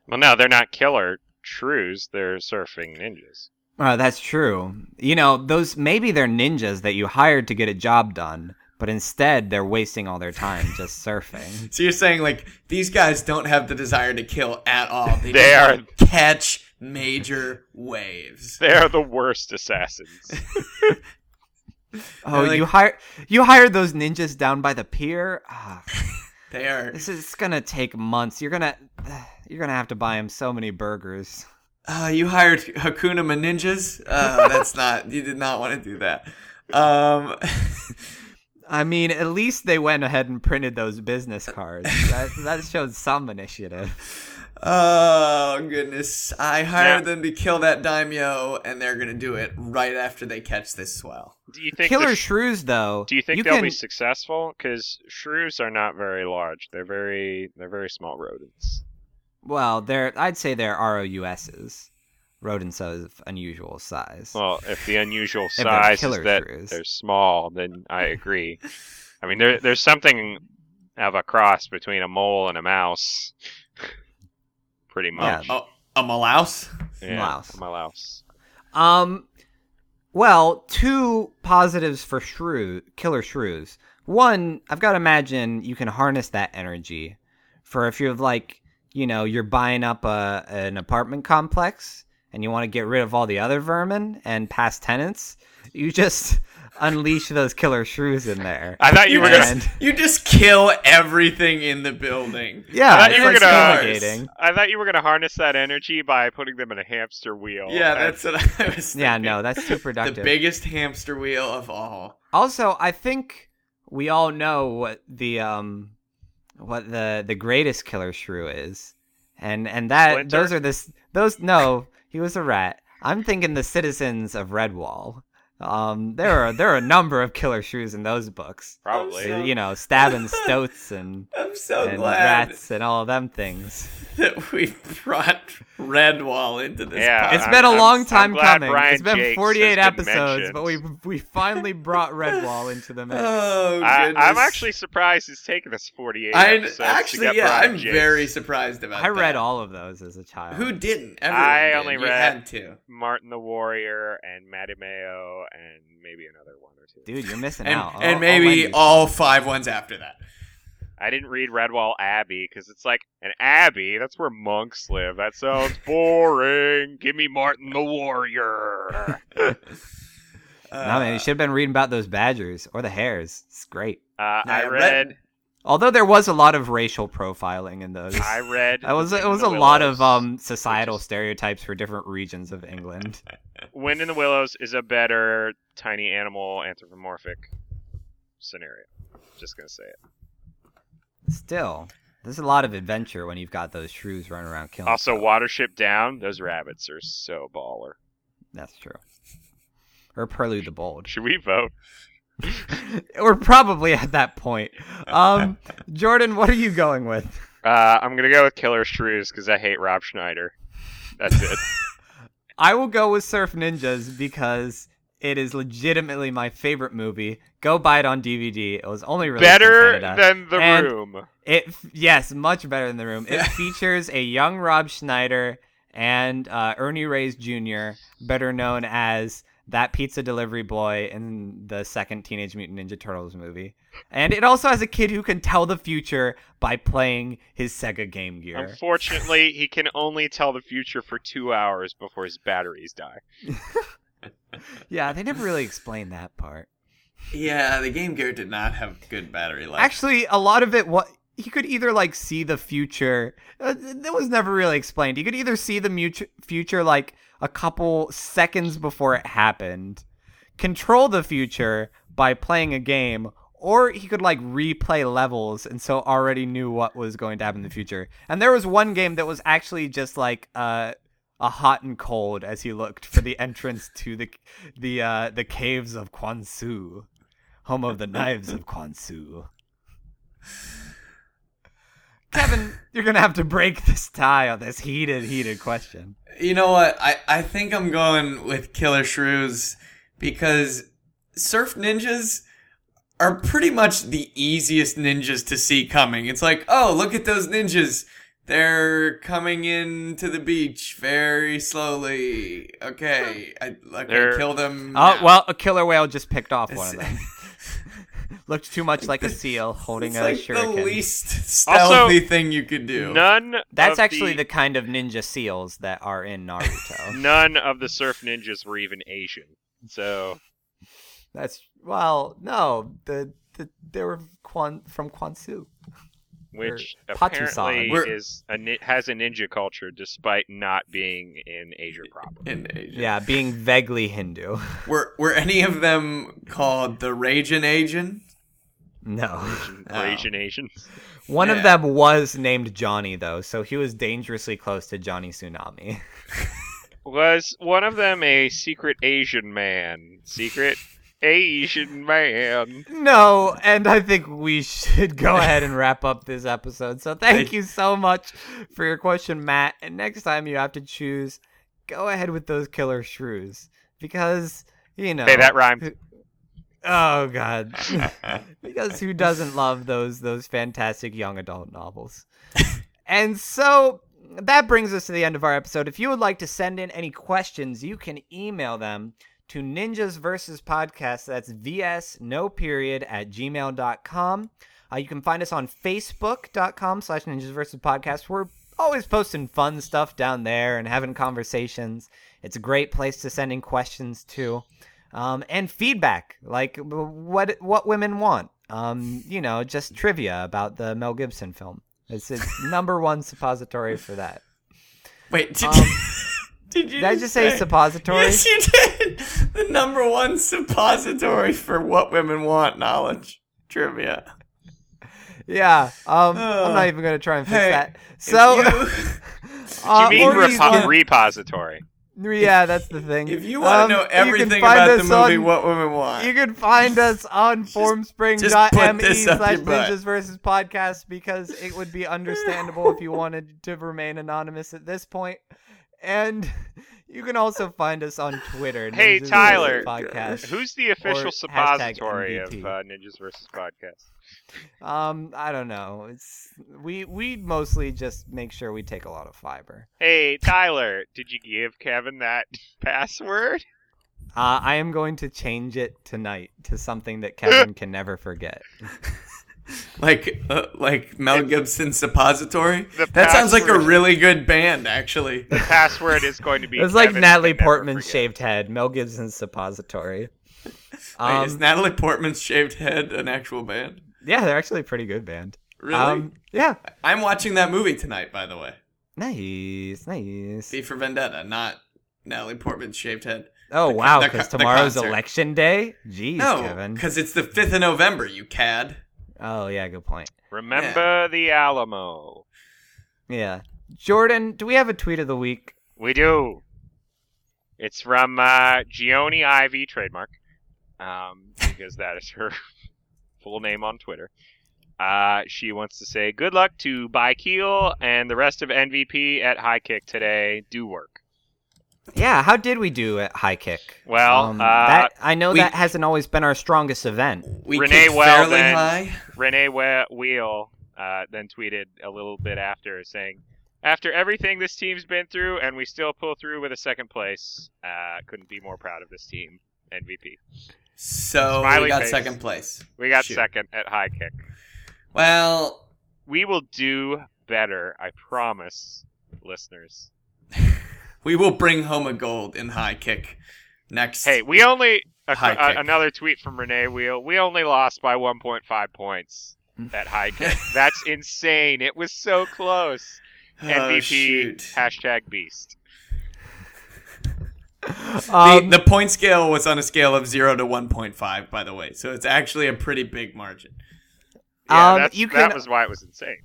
Well, no, they're not killer shrews. They're surfing ninjas. uh, that's true. You know, those maybe they're ninjas that you hired to get a job done, but instead they're wasting all their time just surfing. So you're saying like these guys don't have the desire to kill at all. They, They just are- catch major waves. They are the worst assassins. Oh, like- you hired you hired those ninjas down by the pier. Ah, They are. this is gonna take months. You're gonna you're gonna have to buy him so many burgers. Uh, you hired Hakuna Ma Ninjas. Uh, that's not. You did not want to do that. Um, I mean, at least they went ahead and printed those business cards. that, that showed some initiative. Oh goodness! I hired Yeah. them to kill that daimyo, and they're gonna do it right after they catch this swell. Do you think Killer the sh- shrews, though. Do you think you they'll can, be successful? Because shrews are not very large. They're very they're very small rodents. Well, they're I'd say they're ROUSs, rodents of unusual size. Well, if the unusual size is that shrews. they're small, then I agree. I mean, there there's something of a cross between a mole and a mouse. Pretty much. Oh, a malouse. Yeah, Mouse. A mouse. Um, well, two positives for shrew killer shrews. One, I've got to imagine you can harness that energy for if you're like, you know, you're buying up a an apartment complex and you want to get rid of all the other vermin and past tenants. You just unleash those killer shrews in there. I thought you were gonna. You just kill everything in the building. yeah, I thought it's you were like gonna- I thought you were gonna harness that energy by putting them in a hamster wheel. Yeah, And- that's what I was. Yeah, no, that's too productive. the biggest hamster wheel of all. Also, I think we all know what the um what the the greatest killer shrew is. And and that Splinter? those are this those no, he was a rat. I'm thinking the citizens of Redwall. Um there are there are a number of killer shrews in those books. probably. So- You know, stabbing stoats and I'm so and glad rats and all of them things. that we brought Redwall into this. Yeah, podcast. It's I'm- been a I'm- long I'm time glad coming. Brian it's been Jacques 48 been episodes, but we we finally brought Redwall into the mix. Oh, I, I'm actually surprised it's taken us 48 I episodes to actually, get yeah, Brian I'm Jacques. very surprised about. I read that. all of those as a child. Who didn't? Everyone I did. only You read- had to. Martin the Warrior and Mattimeo and maybe another one or two. Dude, you're missing And, out. And I'll maybe lend you all five ones after that. I didn't read Redwall Abbey because it's like an abbey. That's where monks live. That sounds boring. Give me Martin the Warrior. Uh, No, man, you should have been reading about those badgers or the hares. It's great. Uh, no, I read. Although there was a lot of racial profiling in those. I read. It was it was a the lot of um societal is- stereotypes for different regions of England. Wind in the Willows is a better tiny animal anthropomorphic scenario. Just gonna say it. Still, there's a lot of adventure when you've got those shrews running around killing. Also, stuff. Watership Down. Those rabbits are so baller. That's true. Or Prelude the Bold. Should we vote? We're probably at that point. Um, Jordan, what are you going with? Uh, I'm gonna go with Killer Shrews because I hate Rob Schneider. That's it. I will go with Surf Ninjas because it is legitimately my favorite movie. Go buy it on DVD. It was only released Better Canada. than The And Room. It yes, much better than the room. It features a young Rob Schneider and uh, Ernie Reyes Jr., better known as that pizza delivery boy in the second Teenage Mutant Ninja Turtles movie. And it also has a kid who can tell the future by playing his Sega Game Gear. Unfortunately, he can only tell the future for two hours before his batteries die. Yeah, they never really explained that part. Yeah, the Game Gear did not have good battery life. Actually, a lot of it what he could either like see the future. Uh, that was never really explained. He could either see the future like a couple seconds before it happened, control the future by playing a game, or he could like replay levels and so already knew what was going to happen in the future. And there was one game that was actually just like uh a hot and cold as he looked for the entrance to the the uh the caves of Kwansu, home of the knives of Kwansu. Kevin, you're gonna have to break this tie on this heated, heated question. You know what? I, I think I'm going with Killer Shrews because surf ninjas are pretty much the easiest ninjas to see coming. It's like, oh, look at those ninjas. They're coming into the beach very slowly. Okay, I like I kill them. Oh now. well, a killer whale just picked off one of them. Looked too much like a seal holding it's a like shuriken. the least stealthy thing you could do. None. That's of actually the... kind of ninja seals that are in Naruto. None of the surf ninjas were even Asian. So That's well, no, the, the they were Kwan, from Kwansu. which Or apparently Patusan. Is a has a ninja culture despite not being in Asia proper. In Asia. Yeah, being vaguely Hindu. Were were any of them called the Raging Asian? No. Oh. Asian Asians. One of them was named Johnny though, so he was dangerously close to Johnny Tsunami. Was one of them a secret Asian man? Secret Asian man. No, and I think we should go ahead and wrap up this episode. So thank you so much for your question, Matt. And next time you have to choose, go ahead with those killer shrews. Because, you know Hey, that rhymed. Oh god. because who doesn't love those those fantastic young adult novels? and so that brings us to the end of our episode. If you would like to send in any questions, you can email them to ninjas versus podcast. That's vs no period at gmail.com. Uh, you can find us on facebook.com slash ninjas versus podcast. We're always posting fun stuff down there and having conversations. It's a great place to send in questions to um, and feedback, like what what women want. Um, you know, just trivia about the Mel Gibson film. It's it's number one suppository for that. Wait, did, Um, did you Did I just say suppository? Yes, you did. The number one suppository for what women want knowledge trivia. Yeah. Um, I'm not even gonna try and fix Hey, that. So, you- uh, you mean repo- repository? Yeah, that's the thing. if you want to Um, know you everything find about the us movie on- What Women Want, You can find us on formspring.me this slash ninjas versus podcast because it would be understandable if you wanted to remain anonymous at this point. And you can also find us on Twitter. Hey, Tyler. Podcast. Who's the official suppository of uh, Ninjas versus Podcast? Um, I don't know. It's we we mostly just make sure we take a lot of fiber. Hey, Tyler, did you give Kevin that password? Uh, I am going to change it tonight to something that Kevin can never forget. like uh, like Mel Gibson's suppository. The That sounds like a really good band, actually. The password is going to be. It's like Natalie Portman's shaved head, Mel Gibson's suppository. Wait, Um, is Natalie Portman's shaved head an actual band? Yeah, they're actually a pretty good band. Really? Um, yeah. I'm watching that movie tonight, by the way. Nice, nice. V for Vendetta, not Natalie Portman's shaved head. Oh the- wow, because tomorrow's election day. Jeez, No, Kevin. because it's the 5th of November, you cad. Oh yeah, good point. Remember the Alamo. Yeah, Jordan, do we have a tweet of the week? We do. It's from uh, Gioni Ivy trademark, um, because that is her full name on Twitter. Uh, she wants to say good luck to Bykeel and the rest of NVP at High Kick today. Do work. Yeah, how did we do at High Kick? Well, Um, uh, that I know we- that hasn't always been our strongest event. We Renee Well, fairly then. high. Renee We- Wheel uh, then tweeted a little bit after saying, After everything this team's been through, and we still pull through with a second place, uh, couldn't be more proud of this team. MVP. So Smiley we got face. second place. We got Shoot. second at high kick. Well, We will do better, I promise, listeners. we will bring home a gold in high kick next. Hey, we only a, a- another tweet from Renee Wheel. We only lost by 1.5 points at high kick. That's insane. It was so close. Oh, MVP shoot. hashtag beast. Um, the, the point scale was on a scale of zero to one point five, by the way. So it's actually a pretty big margin. Yeah, Um, that's, you that was why it was insane.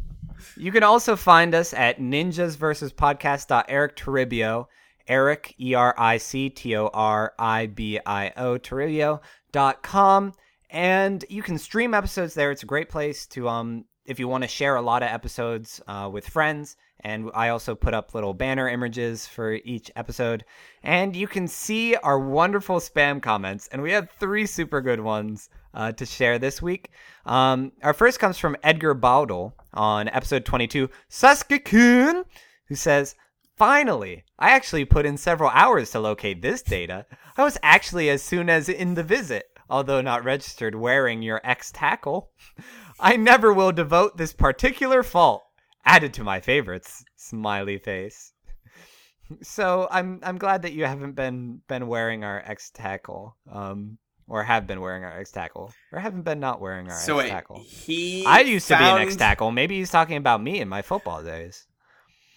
You can also find us at ninjas versus podcast. Eric Toribio, Eric, E R I C T O R I B I O, Toribio dot com, And you can stream episodes there. It's a great place to, um, if you want to share a lot of episodes uh, with friends. And I also put up little banner images for each episode. And you can see our wonderful spam comments. And we have three super good ones uh, to share this week. Um, our first comes from Edgar Baudel on episode 22, Saskatoon, who says, Finally, I actually put in several hours to locate this data. I was actually as soon as in the visit, although not registered wearing your X tackle. I never will devote this particular fault. Added to my favorites. Smiley face. So I'm I'm glad that you haven't been been wearing our X tackle. Um or have been wearing our X tackle. Or haven't been not wearing our so X tackle. he. I used to be an X tackle. Maybe he's talking about me in my football days.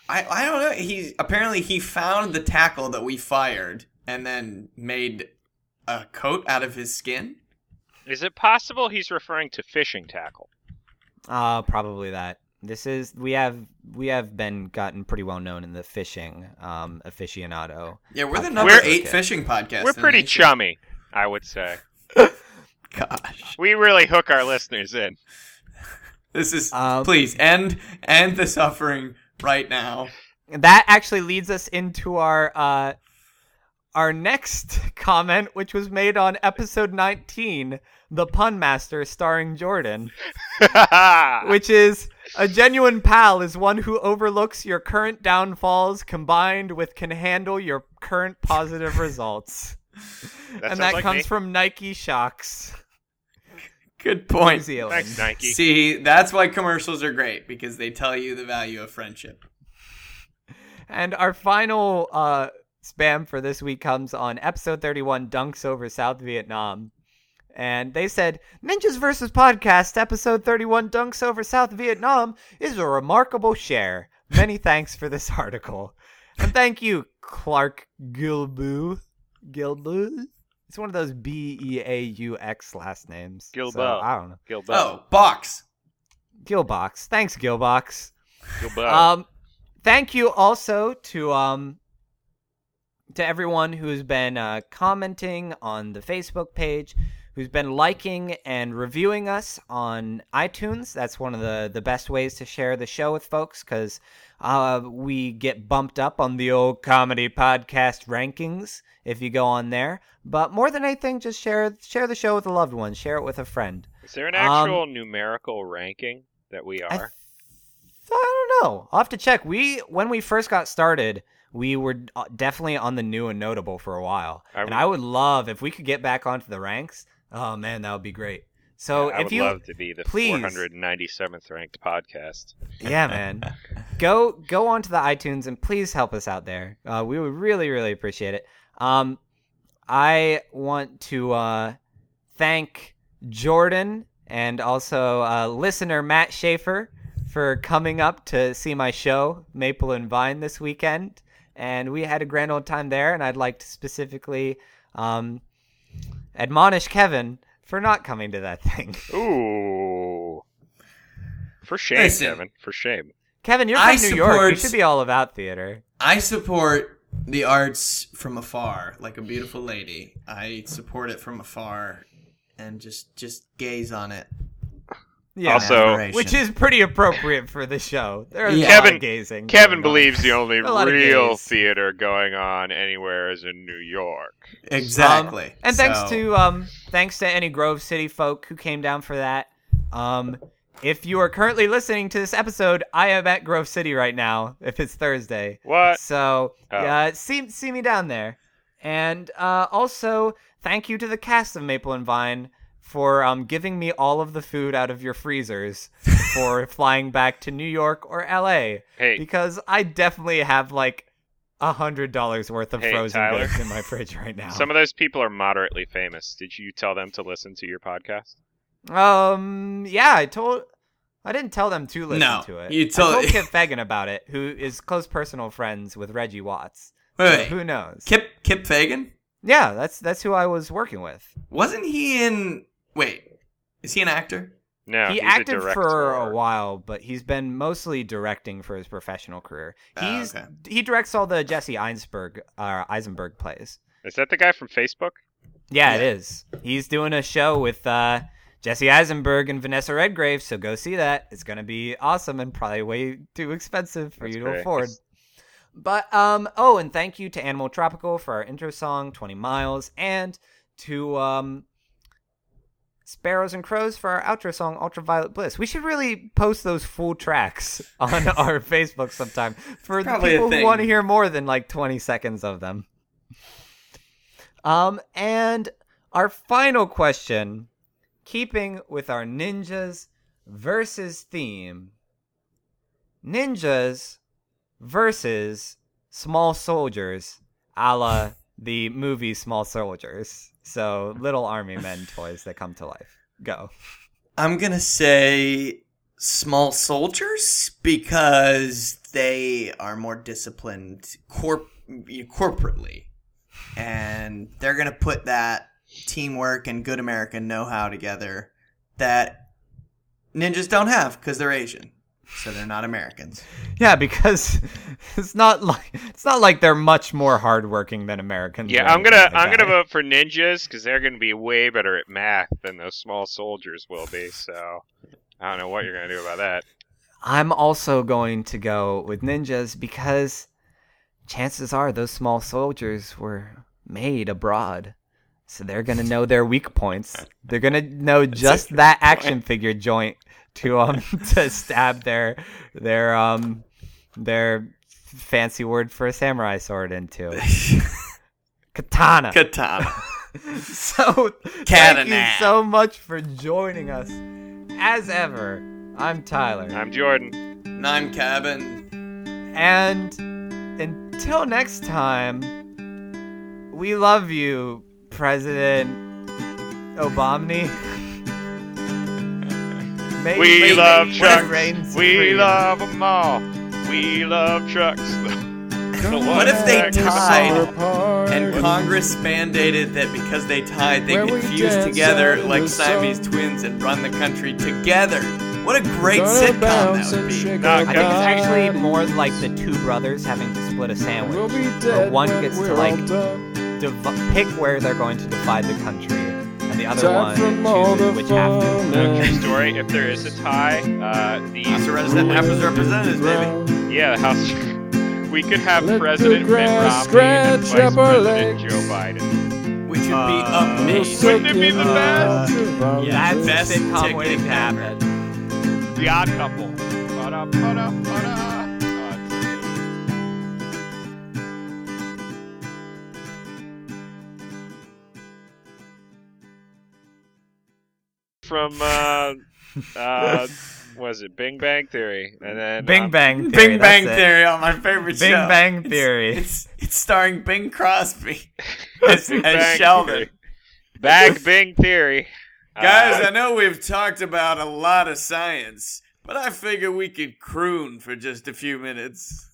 I I don't know. He apparently he found the tackle that we fired and then made a coat out of his skin. Is it possible he's referring to fishing tackle? Uh probably that. This is we have we have been gotten pretty well known in the fishing um aficionado. Yeah, we're the Podcast. number We're- eight fishing podcast. We're pretty nation. chummy, I would say. Gosh, We really hook our listeners in. this is Um, please end end the suffering right now. That actually leads us into our uh our next comment, which was made on episode 19, The Pun Master, starring Jordan, which is a genuine pal is one who overlooks your current downfalls combined with can handle your current positive results. That and that like comes me. from Nike Shox, Good point. Thanks, Nike. See, that's why commercials are great because they tell you the value of friendship. And our final uh, spam for this week comes on episode 31 Dunks over South Vietnam. And they said, Ninjas vs. Podcast, episode 31 Dunks over South Vietnam is a remarkable share. Many thanks for this article. And thank you, Clark Gilbu. Gilbu? It's one of those B E A U X last names. So, Gilbo. I don't know. Gilbo. Oh, box. Gilbox. Thanks, Gilbox. Gilbo. Um, thank you also to um to everyone who's been uh, commenting on the Facebook page, who's been liking and reviewing us on iTunes. That's one of the the best ways to share the show with folks because uh, we get bumped up on the old comedy podcast rankings if you go on there. But more than anything, just share share the show with a loved one, share it with a friend. Is there an um, actual numerical ranking that we I, are? th- I don't know. I'll have to check. We when we first got started, we were uh, definitely on the new and notable for a while, I and I would love if we could get back onto the ranks. Oh man, that would be great. So I if would you, love to be the please- 497th ranked podcast. yeah, man, go go onto the iTunes and please help us out there. Uh, we would really really appreciate it. Um, I want to uh, thank Jordan and also uh, listener Matt Schaefer for coming up to see my show Maple and Vine this weekend, and we had a grand old time there. And I'd like to specifically um, admonish Kevin for not coming to that thing. Ooh. For shame, Listen. Kevin. For shame. Kevin, you're from I New York. You should be all about theater. I support the arts from afar, like a beautiful lady. I support it from afar and just just gaze on it. Yeah, Also- which is pretty appropriate for the show. There's Yeah. a lot of Kevin- gazing. Kevin going on. believes the only A lot of real theater going on anywhere is in New York. exactly. Um, and thanks to um thanks to any Grove City folk who came down for that. Um if you are currently listening to this episode, I am at Grove City right now. If it's Thursday, What? So Oh. yeah, see see me down there. And uh, also, thank you to the cast of Maple and Vine for um, giving me all of the food out of your freezers for flying back to New York or L.A. Hey. because I definitely have like a hundred dollars worth of Hey, frozen Tyler. goods in my fridge right now. Some of those people are moderately famous. Did you tell them to listen to your podcast? Um. Yeah, I told. I didn't tell them to listen No, to it. you I told- told Kip Fagan about it, who is close personal friends with Reggie Watts. Wait, So wait. who knows? Kip Kip Fagan? Yeah, that's that's who I was working with. Wasn't he in? Wait, is he an actor? No, he he's acted a for a while, but he's been mostly directing for his professional career. Ah, He's okay. he directs all the Jesse Eisenberg uh, Eisenberg plays. Is that the guy from Facebook? Yeah, it Yeah. is. He's doing a show with uh, Jesse Eisenberg and Vanessa Redgrave, so go see that. It's gonna be awesome and probably way too expensive for That's you to great. afford. But um oh, and thank you to Animal Tropical for our intro song, Twenty Miles, and to um Sparrows and Crows for our outro song, Ultraviolet Bliss. We should really post those full tracks on our Facebook sometime for the Probably people who want to hear more than like 20 seconds of them. Um, and our final question, keeping with our ninjas versus theme, ninjas versus small soldiers, a la the movie Small Soldiers. So little army men toys that come to life. Go. I'm gonna say small soldiers because they are more disciplined corp- corporately, and they're gonna put that teamwork and good American know-how together that ninjas don't have because they're Asian, so they're not Americans. Yeah, because it's not like it's not like they're much more hardworking than Americans. Yeah, I'm gonna I'm gonna vote for ninjas because they're gonna be way better at math than those small soldiers will be. So I don't know what you're gonna do about that. I'm also going to go with ninjas because chances are those small soldiers were made abroad. So they're going to know their weak points. They're going to know just that action figure joint to um to stab their their um their fancy word for a samurai sword into. Katana. Katana. so thank Katana. you so much for joining us. As ever, I'm Tyler. I'm Jordan. And I'm cabin. And until next time, we love you, President Obamni. May- We may- love trucks. reigns We freedom. love them all. We love trucks. What if they Back to the tied and Congress mandated that because they tied, they Where could fuse together like Siamese sun. twins and run the country together? What a great Gonna sitcom that would be. shake I I think it's actually more like the two brothers having to split a We'll sandwich. be Where one gets to, like, all. Div- pick where they're going to divide the country, and the other Time one chooses which half to. fun No, true story. If there is a tie, uh, the House of Represent- House of Representatives, baby. yeah, the House. We could have Let President Mitt Romney and Vice President legs. Joe Biden. Which would be Uh, amazing. Wouldn't it be the best? Yeah, That's best sitcom ticket waiting to happen. The Odd Couple. Ba-da, ba-da, ba-da. From uh, uh, was it Bing Bang Theory? And then Bing um, Bang Theory. Bing Bang it. Theory on my favorite Bing show. Bang Theory. It's, it's starring Bing Crosby as, Bing as Sheldon. Theory. Bang Bing Theory. Guys, Uh, I know we've talked about a lot of science, but I figure we could croon for just a few minutes.